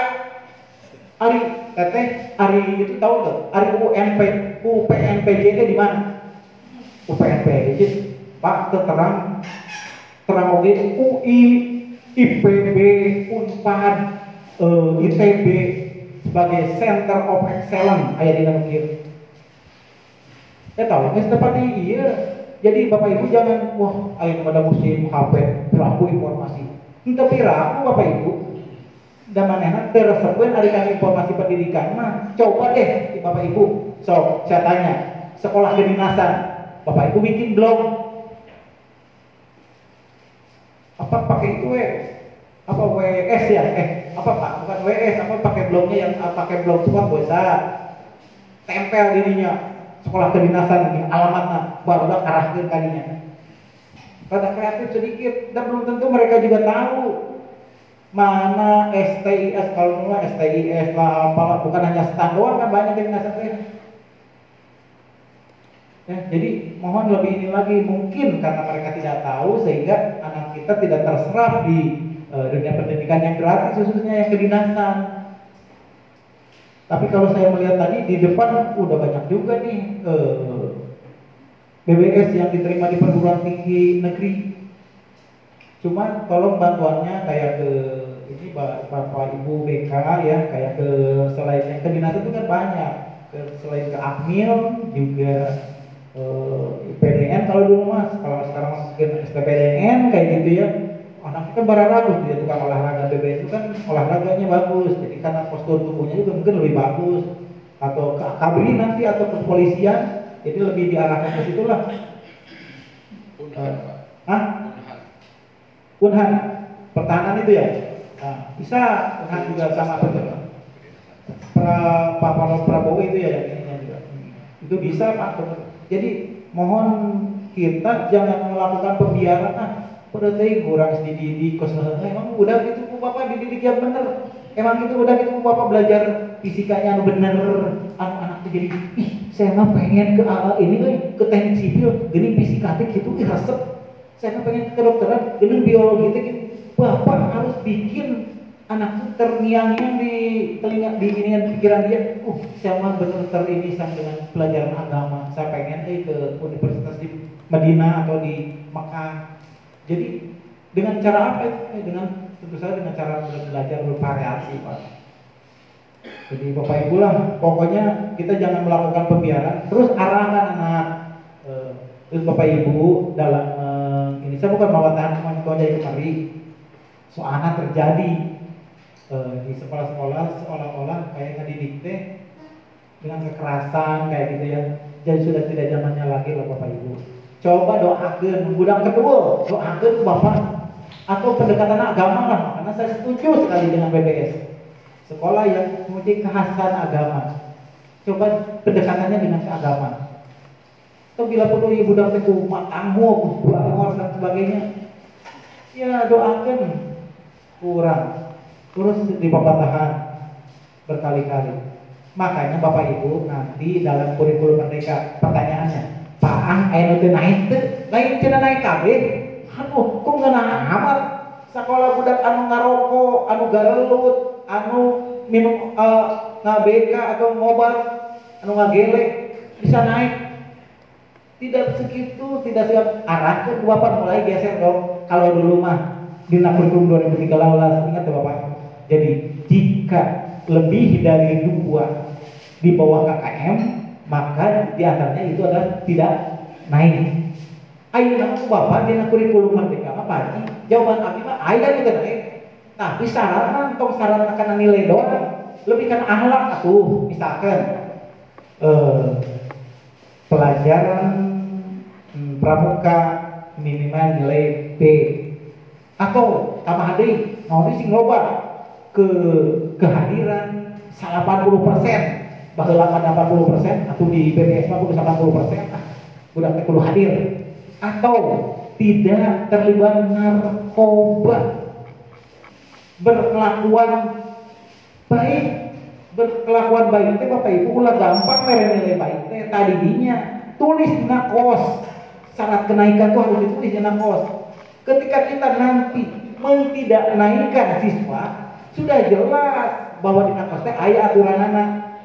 Ari teteh Ari itu tahu nggak Ari UNP UPNPJ di mana UPNPJ Pak terang terang oke UI IPB Unpad eh, ITB sebagai Center of Excellence ayah di dalam Ya tahu, nggak seperti iya. Jadi bapak ibu jangan wah ayo pada musim HP piraku informasi. Entah piraku bapak ibu. Dan mana tersebut ada informasi pendidikan. Mah coba deh bapak ibu. So saya tanya sekolah kedinasan bapak ibu bikin blog. Apa pakai itu eh? Apa WS ya? Eh apa pak? Bukan WS apa pakai blognya yang pakai blog semua bisa tempel dirinya. Sekolah kedinasan alamatnya. Baru udah arahkan kalinya pada kreatif sedikit dan belum tentu mereka juga tahu mana STIS kalau nggak STIS lah apalah bukan hanya stand doang kan banyak kedinasan teh ya, jadi mohon lebih ini lagi mungkin karena mereka tidak tahu sehingga anak kita tidak terserap di uh, dunia pendidikan yang gratis khususnya yang kedinasan. Tapi kalau saya melihat tadi di depan udah banyak juga nih eh, BBS yang diterima di perguruan tinggi negeri. Cuma tolong bantuannya kayak ke ini Bapak Ibu BK ya, kayak ke selain yang ke dinas itu kan banyak. Ke, selain ke Akmil juga eh, PDN kalau dulu mas, kalau sekarang mungkin STPDN kayak gitu ya. Anak kita bagus dia tukang olahraga BB itu kan olahraganya bagus. Jadi karena postur tubuhnya juga mungkin lebih bagus. Atau ke kabri nanti atau ke kepolisian jadi lebih diarahkan ke situ lah. Unhan, uh, ah Unhan pertahanan itu ya? Nah, bisa Unhan juga sama betul pra, Pak Prabowo itu ya yang ininya juga. Itu bisa Pak. Jadi mohon kita jangan melakukan pembiaran ah. Udah tadi kurang dididik kos. Emang udah gitu bapak dididik yang bener? Emang itu udah gitu bapak belajar fisikanya bener? Anak tuh jadi ih saya mah pengen ke AA ini kan ke teknik sipil gini fisikatik gitu ih resep saya mah pengen ke dokteran gini biologi itu gitu. bapak harus bikin anak terngiang-ngiang di telinga di ini pikiran dia uh saya mah bener terinisan dengan pelajaran agama saya pengen eh ke universitas di Medina atau di Mekah jadi dengan cara apa? Eh, dengan tentu saja dengan cara belajar bervariasi, Pak. Jadi Bapak Ibu lah, pokoknya kita jangan melakukan pembiaran, terus arahkan anak. Eh, terus Bapak Ibu dalam eh, ini saya bukan mawatan cuma aja kemari. Soalnya terjadi eh, di sekolah-sekolah seolah-olah kayak ngedidik teh dengan kekerasan kayak gitu ya. Jadi sudah tidak zamannya lagi loh Bapak Ibu. Coba doakan budak kedua, doakan Bapak atau pendekatan agama lah. Karena saya setuju sekali dengan BBS. Sekolah yang memiliki kekhasan agama. Coba pendekatannya dengan keagamaan. Atau bila perlu ibu dan itu matamu, buah dan sebagainya. Ya doakan kurang. Terus di pembatahan berkali-kali. Makanya Bapak Ibu nanti dalam kurikulum mereka pertanyaannya Paang aya nu naik teh, lain cenah naik kabeh. Aduh, kok ngeunah amat sekolah budak anu ngarokok, anu garelut, anu minum uh, ngabeka atau ngobat, anu ngagelek bisa naik. Tidak segitu, tidak siap arah ke Bapak mulai geser dong. Kalau dulu mah di kurikulum 2013 ingat ya Bapak. Jadi jika lebih dari dua di bawah KKM maka di antaranya itu adalah tidak naik. Ayo bapak di kurikulum merdeka apa jawaban abi mah ayah juga naik. Tapi syarat tong syarat akan nilai doang lebih kan ahlak atuh misalkan. Eh, pelajaran hmm, pramuka minimal nilai B atau tambah deui mau sing loba ke kehadiran 80 persen bahwa 80 persen atau di BPS 80 persen udah perlu hadir. Atau tidak terlibat narkoba berkelakuan baik. Berkelakuan baik. Itu bapak ibu ulah gampang mere baik. Teh tadi dinya tulis na kos. Syarat kenaikan tuh harus ditulis di kos. Ketika kita nanti tidak naikkan siswa sudah jelas bahwa di nakos teh aya aturanana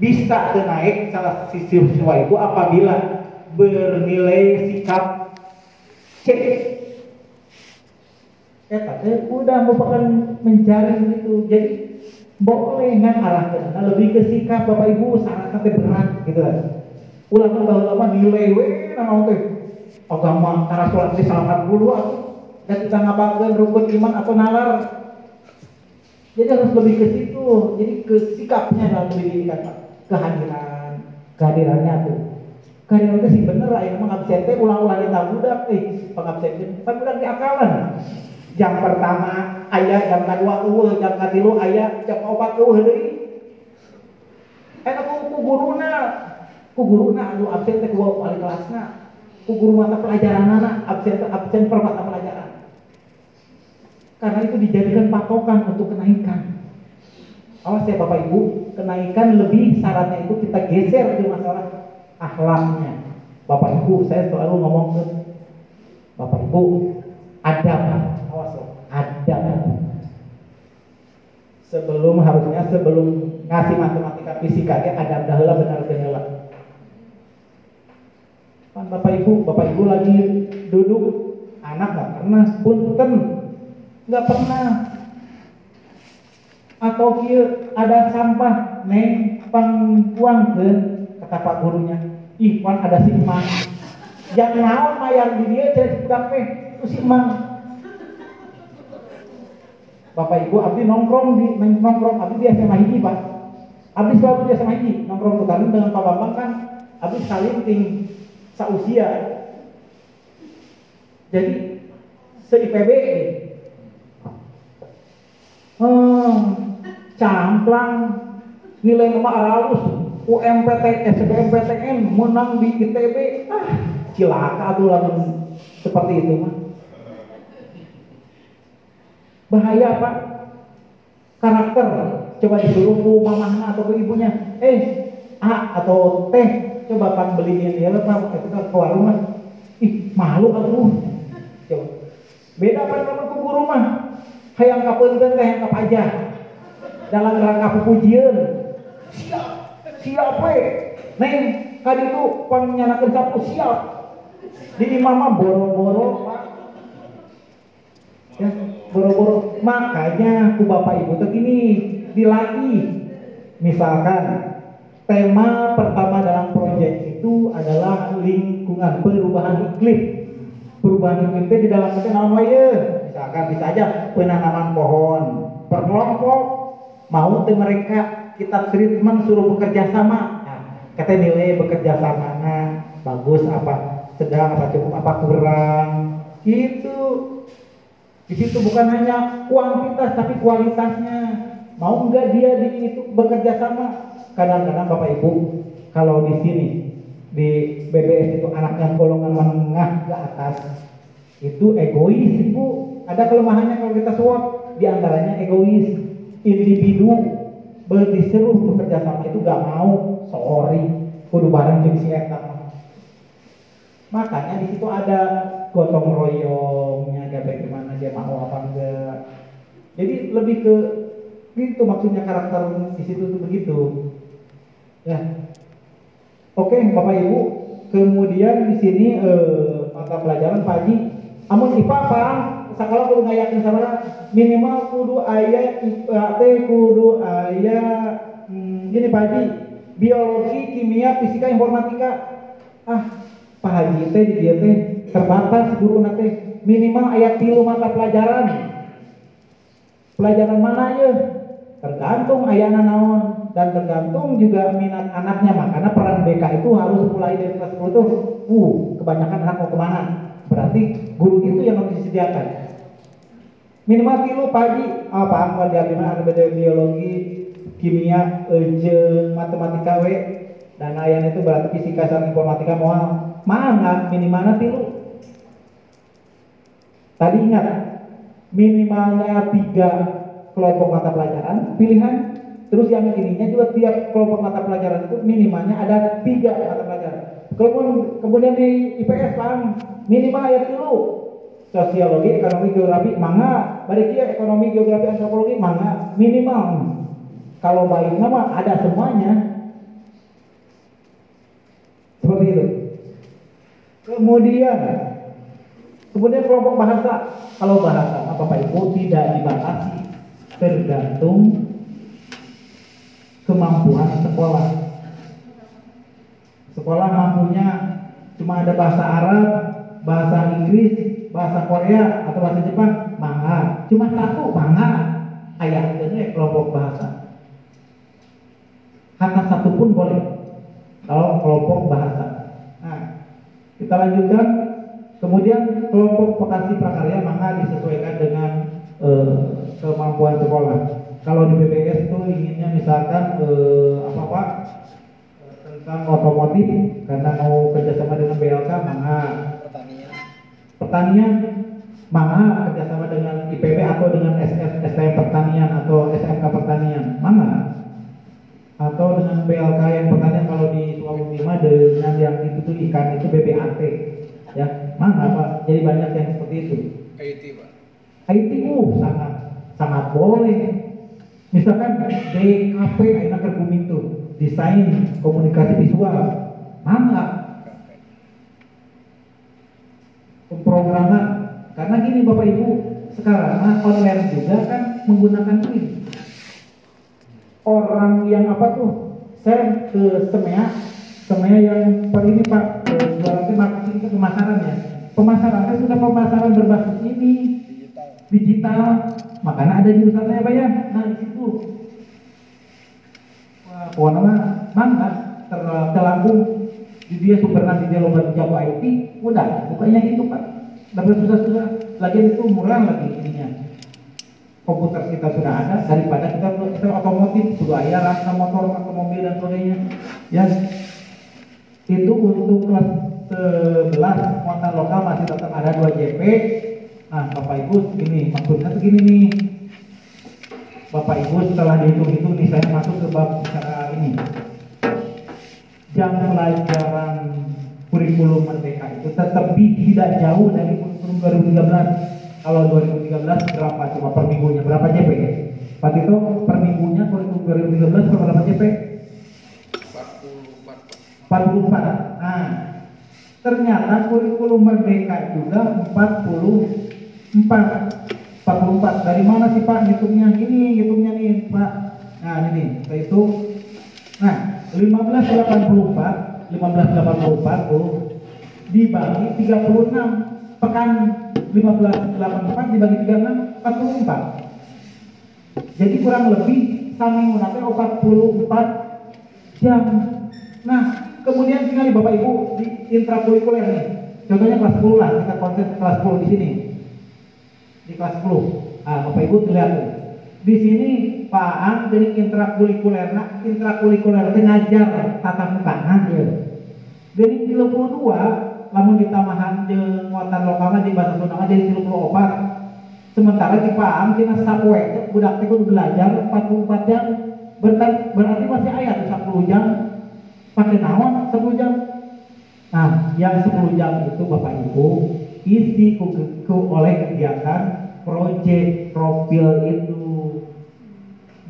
bisa teu naik salah siswa itu apabila bernilai sikap C eta teh udah merupakan mencari gitu jadi boleh kan arah ke lebih ke sikap bapak ibu sangat sampai berat gitu kan. Ulah ulama nilai we naon teh. Agama karena sholat di salamat dulu dan kita ngapain rukun iman atau nalar. Jadi harus lebih ke situ. Jadi ke sikapnya pendidikan Pak. kehadiran kehadirannya tuh. Kehadiran itu sih bener lah yang mengabsen teh ulang-ulang di budak eh pengabsen kan budak di jam pertama ayah jam kedua eueuh jam katilu ayah jam opat eueuh deui eta ku guruna ku guruna anu absen teh ku wali kelasna ku guru mata pelajaran anak absen absen per mata pelajaran. Karena itu dijadikan patokan untuk kenaikan. Awas ya bapak ibu kenaikan lebih syaratnya itu kita geser ke masalah akhlaknya. Bapak ibu saya selalu ngomong ke bapak ibu adab awas loh adab sebelum harusnya sebelum ngasih matematika fisika ya adab dahlah benar benar kan bapak ibu bapak ibu lagi duduk anak nggak pernah punten nggak pernah. Atau kia ada sampah neng pangkuang ke kata pak gurunya. Ih ada si emang yang naon mayar di dia jadi budak teh itu si emang bapak ibu abdi nongkrong di nongkrong abdi di SMA hiji pak. Abdi selalu di SMA hiji nongkrong tuh dengan pak bambang kan. Abdi saling ting sausia. Jadi se IPB hmm, camplang nilai nama aralus UMPT SBMPTN menang di ITB ah cilaka tuh lamun seperti itu mah bahaya pak. Karakter. Coba disuruh ku mamahna atau ku ibunya. Eh A atau T. Coba pak beliin. Dia pak kita ke warung mah ih malu aku. Coba. Beda apa sama ku guru mah hayang kapunten teh yang aja. Dalam rangka pujian siap. Siap we neng kali itu panyanakeun sapu siap. Di imam mah boro-boro pak. Ya boro-boro makanya ku bapak ibu tuh gini dilatih misalkan tema pertama dalam proyek itu adalah lingkungan perubahan iklim. Perubahan iklim itu di dalam itu wae misalkan bisa aja penanaman pohon per kelompok mau tuh mereka kita treatment suruh bekerja sama. Nah, kata nilai bekerja sama. Nah, bagus apa? Sedang apa cukup? Apa kurang? Gitu di situ bukan hanya kuantitas tapi kualitasnya. Mau nggak dia di itu bekerja sama? Kadang-kadang bapak ibu kalau di sini di BBS itu anaknya golongan menengah ke atas itu egois ibu. Ada kelemahannya kalau kita suap di antaranya egois. Individu berdiseru bekerja sama itu gak mau. Sorry kudu bareng jadi si makanya di situ ada gotong royongnya dia dia mau apa enggak. Jadi lebih ke itu maksudnya karakter di situ tuh begitu. Ya. Oke bapak ibu kemudian di sini eh, mata pelajaran pagi amun ipa parang sekolah kudu ngayakin sama minimal kudu ayat IPA kudu ayat hmm, gini pagi biologi kimia fisika informatika. Ah Pak Haji teh di dia teh terbatas guru nate minimal ayat tilu mata pelajaran. Pelajaran mana ya? Tergantung ayana naon. Dan tergantung juga minat anaknya makanya peran BK itu harus mulai dari kelas 10 tuh uh kebanyakan anak mau ke mana? Berarti guru itu yang harus disediakan. Minimal tilu pagi apa? Apa dia gimana? Ada beda biologi kimia eje matematika we. Dan ayana itu berarti fisika sama informatika mau mana? Minimalnya tilu tadi ingat minimalnya tiga kelompok mata pelajaran pilihan terus yang ininya juga tiap kelompok mata pelajaran itu minimalnya ada tiga mata pelajaran kemudian kemudian di IPS kan minimal ayat dulu sosiologi, ekonomi, geografi, mangga. Bari kieu ekonomi, geografi, antropologi, mangga minimal. Kalau baik nama ada semuanya. Seperti itu. Kemudian kemudian kelompok bahasa. Kalau bahasa Bapak Ibu tidak dibatasi tergantung kemampuan sekolah. Sekolah mampunya cuma ada bahasa Arab, bahasa Inggris, bahasa Korea atau bahasa Jepang, mangga. Cuma satu mangga. Ayat ini kelompok bahasa. Kata satu pun boleh. Kalau kelompok bahasa. Nah, kita lanjutkan. Kemudian kelompok vokasi prakarya maka disesuaikan dengan eh, kemampuan sekolah. Kalau di BPS itu inginnya misalkan eh, apa pak? Tentang otomotif karena mau kerjasama dengan BLK maka pertanian. pertanian mana kerjasama dengan IPB atau dengan SF, STM pertanian atau SMK pertanian mana? Atau dengan BLK yang pertanian kalau di Sulawesi mah dengan yang itu tuh ikan itu BBAT ya mana pak? Jadi banyak yang seperti itu. IT pak. IT uh sangat sangat boleh. Misalkan DKP enak kerkuming tuh desain komunikasi visual. Mana? Pemrograman. Karena gini Bapak Ibu sekarang nah, online juga kan menggunakan ini. Orang yang apa tuh? Saya ke Semea. Semea yang per ini Pak jualan marketing ke pemasaran ya. Pemasaran kan sudah pemasaran berbasis ini digital. Digital makanya ada jurusan saya ya. Nah di situ. Wah pokoknya mah mangga ter di dia super nanti dia lomba jago IT udah bukannya gitu Pak. Dapat susah-susah. Lagi itu murah lagi ininya. Komputer kita sudah ada daripada kita kita otomotif sudah ada rangka motor rangka mobil dan sebagainya. Ya. Itu untuk kelas 11 muatan lokal masih tetap ada 2 JP nah Bapak Ibu ini maksudnya begini nih. Bapak Ibu setelah dihitung-hitung nih saya masuk ke bab bicara ini. Jam pelajaran kurikulum merdeka itu tetap tidak jauh dari kurikulum 2013 kalau 2013 berapa? Coba per minggunya. Berapa JP Pak Tito per minggunya kurikulum 2013 berapa JP 44 44 nah ternyata kurikulum merdeka juga 44 44 dari mana sih Pak hitungnya ini hitungnya nih Pak. Nah ini kita hitung nah 1584 1584 tuh dibagi 36 pekan 1584 dibagi 36 44 jadi kurang lebih sami munate 44 jam. Nah kemudian tinggal di Bapak Ibu di intrakurikuler nih. Contohnya kelas 10 lah kita konsep kelas 10 di sini. Di kelas 10 ah Bapak Ibu lihat tuh. Di sini Pak Ang jadi intrakurikuler nah intrakurikuler itu ngajar tatap muka ya. jadi 32 lamun ditamahan jeung muatan lokal di bahasa Sunda jadi 34 sementara di Pak Ang tina sapoe budak kudu belajar 44 jam. Berarti masih ayat 10 jam pakai naon 10 jam? Nah yang 10 jam itu Bapak Ibu isi ku, oleh kegiatan proyek profil itu.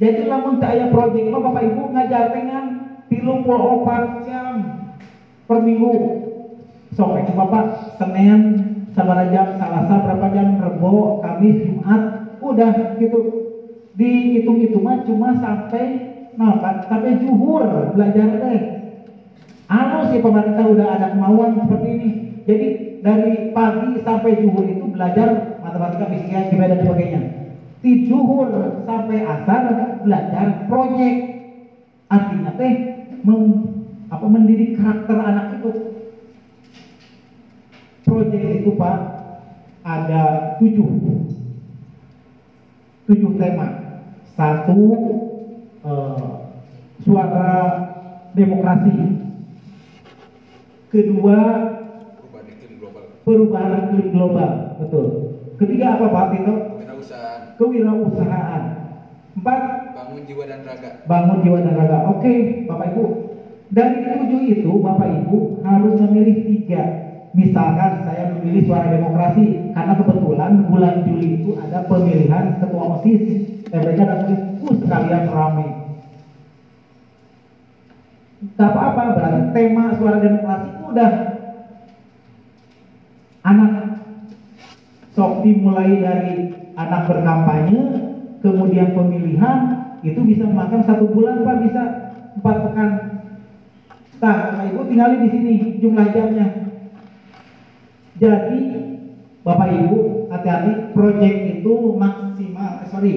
Jadi lamun tak aya proyek mah Bapak Ibu ngajar dengan 34 jam per minggu. Sok itu Bapak Senin sabar jam Selasa berapa jam? Rebo Kamis Jumat udah gitu. Dihitung itu mah cuma sampai nah sampai juhur belajar deh anu sih pemerintah udah ada kemauan seperti ini. Jadi dari pagi sampai juhur itu belajar matematika fisika kimia dan sebagainya. Di juhur sampai asar belajar proyek. Artinya teh mem- apa mendidik karakter anak itu. Proyek itu pak ada tujuh. Tujuh tema. Satu eh, suara demokrasi kedua perubahan iklim global. perubahan iklim global betul. Ketiga apa pak Tito? Kewirausahaan. Kewirausahaan. Empat? Bangun jiwa dan raga. Bangun jiwa dan raga. Oke bapak ibu. Dari tujuh itu bapak ibu harus memilih tiga. Misalkan saya memilih suara demokrasi karena kebetulan bulan Juli itu ada pemilihan ketua OSIS. Dan mereka datang itu sekalian ramai Gak apa-apa, berarti tema suara demokrasi udah anak sok dimulai dari anak berkampanye, kemudian pemilihan, itu bisa makan satu bulan Pak, bisa empat pekan. Nah, Bapak Ibu tinggalin di sini jumlah jamnya. Jadi Bapak Ibu hati-hati proyek itu maksimal, eh, sorry,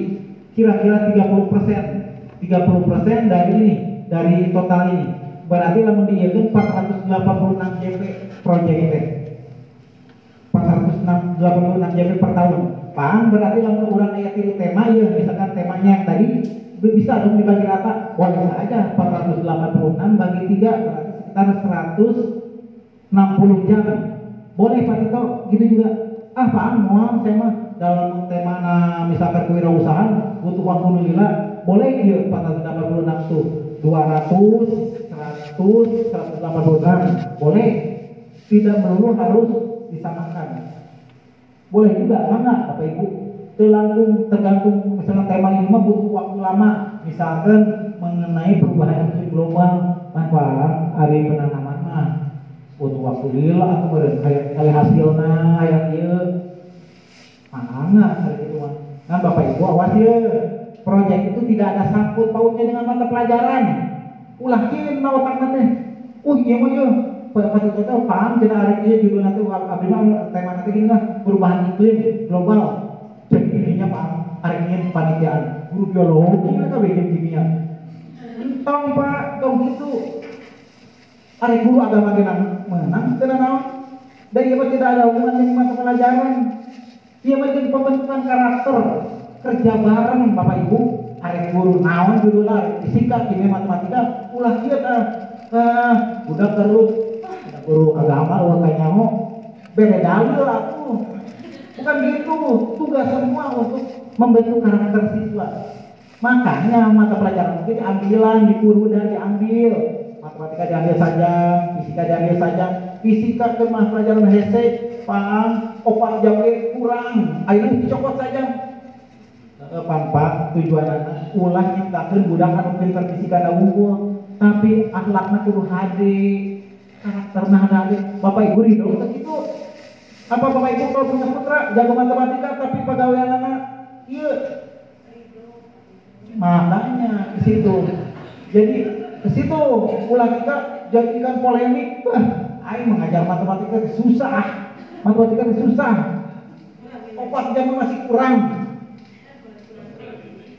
kira-kira 30 persen, 30 persen dari ini, dari total ini. Berarti lamun dihitung 486 JP proyek ini. 486 JP per tahun. Paham berarti lamun urang aya tilu tema ya, misalkan temanya yang tadi bisa dong dibagi rata, boleh saja 486 bagi 3 berarti sekitar 160 jam. Boleh Pak Tito, gitu juga. Ah paham, mau saya mah dalam tema nah, misalkan kewirausahaan butuh waktu nulila, boleh ya 486 tuh 200, 100, 186 boleh. Tidak melulu harus disamakan. Boleh juga, mana Bapak Ibu? Tergantung, tergantung misalnya tema ini mah butuh waktu lama. Misalkan mengenai perubahan iklim global, maka hari penanaman mah butuh waktu lila atau beren kayak kayak hasilnya kayak dia mana hari itu mah. Nah Bapak Ibu awas ya, proyek itu tidak ada sangkut pautnya dengan mata pelajaran. Ulahin nawakan nanti. Uh iya ya, Pak itu tahu paham tidak hari ini judul nanti mah tema nanti gini lah perubahan iklim global. Jadi ininya paham hari ini panitiaan guru biologi mereka bikin kimia. Entong Pak, dong gitu. Hari guru agama kita menang, tidak naon. Dan ia tidak ada hubungan dengan mata pelajaran. Ia menjadi pembentukan karakter kerja bareng Bapak Ibu. Hari guru naon judulnya fisika, kimia, matematika, ulah dia ah, ah udah terus ah, guru agama ulah nyaho. Beda dalil aku bukan gitu tugas semua untuk membentuk karakter siswa. Makanya mata pelajaran mungkin ambilan di dan diambil. Matematika diambil saja fisika diambil saja. Fisika ke mata pelajaran hese paham? Opat jamnya kurang. Akhirnya dicopot saja. Pan pak tujuan anak ulah nyiptakan budak anu pinter fisika da unggul tapi akhlaknya kudu hade karakternya hade bapak ibu ridho gitu apa bapak ibu kalau punya putra jago matematika tapi pegawai anak iya. Makanya ke situ. Jadi ke situ. Ulah kita jadikan polemik. Aing mengajar matematika susah. Matematika susah. Opat jam masih kurang.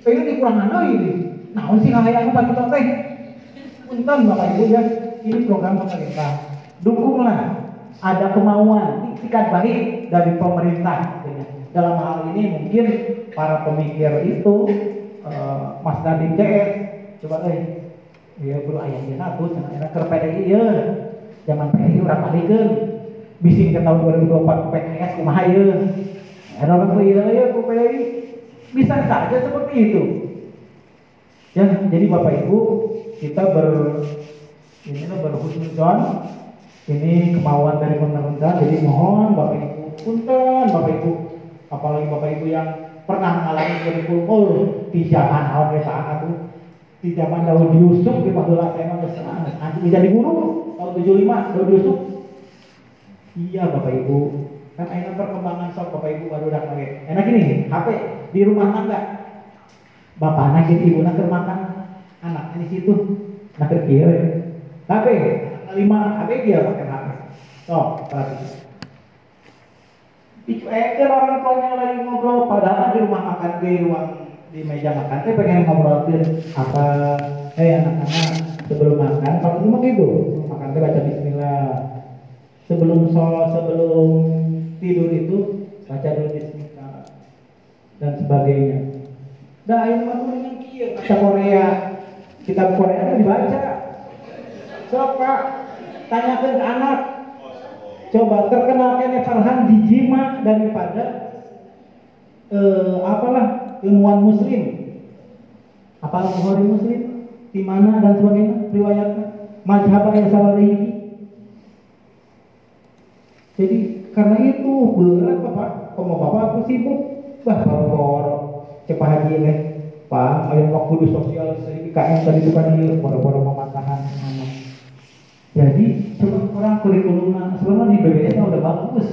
Ini dikurangan lagi ini. Nah sih ngayang apa kita teh punten bapak ibu ya ini program pemerintah. Dukunglah ada kemauan itikat baik dari pemerintah. Dalam hal ini mungkin para pemikir itu uh, Mas Dadim CS coba eh ya guru ayah dia natus enak ke PDI ya. Zaman PDI palikeun bising ke tahun 2024 PKS kumaha ya. Ada orang ya ya PDI bisa saja seperti itu. Ya jadi Bapak Ibu kita ber ini berhusnuzon. Ini kemauan dari pemerintah. Jadi mohon Bapak Ibu punten Bapak Ibu apalagi Bapak Ibu yang pernah mengalami kurikulum oh di zaman awal saat itu di zaman Daud Yusuf di Padula saya mah nanti menjadi guru tahun 75 Daud Yusuf. Iya Bapak Ibu. Kan enak perkembangan sok Bapak Ibu baru pakai enak ini HP di rumah tangga. Bapak anak jadi ibu nak makan anak di situ. Nak kira HP lima HP dia pakai HP. Oh perhatikan Eh, orang tuanya lagi ngobrol, padahal di rumah makan di ruang di meja makan, saya pengen ngobrolin apa, eh anak-anak sebelum makan, kalau cuma gitu, makan teh baca Bismillah, sebelum sholat, sebelum tidur itu baca dulu Bismillah dan sebagainya. Nah, ini mah yang kia, baca Korea, kitab Korea itu dibaca. Sok Pak, tanyakan ke anak, coba terkenal kene Farhan dijima daripada eh, apalah ilmuwan muslim. Apalah Bukhari muslim? Di mana dan sebagainya riwayatnya. Mazhab yang salah ini Jadi karena itu berat Bapak, kalau Bapak aku sibuk, bah baru cepat haji ya. Pak, ayo mau kudu sosial sedikit KM tadi itu kan mematahkan nama. Jadi coba orang kurikulum sebenarnya di BBS udah bagus,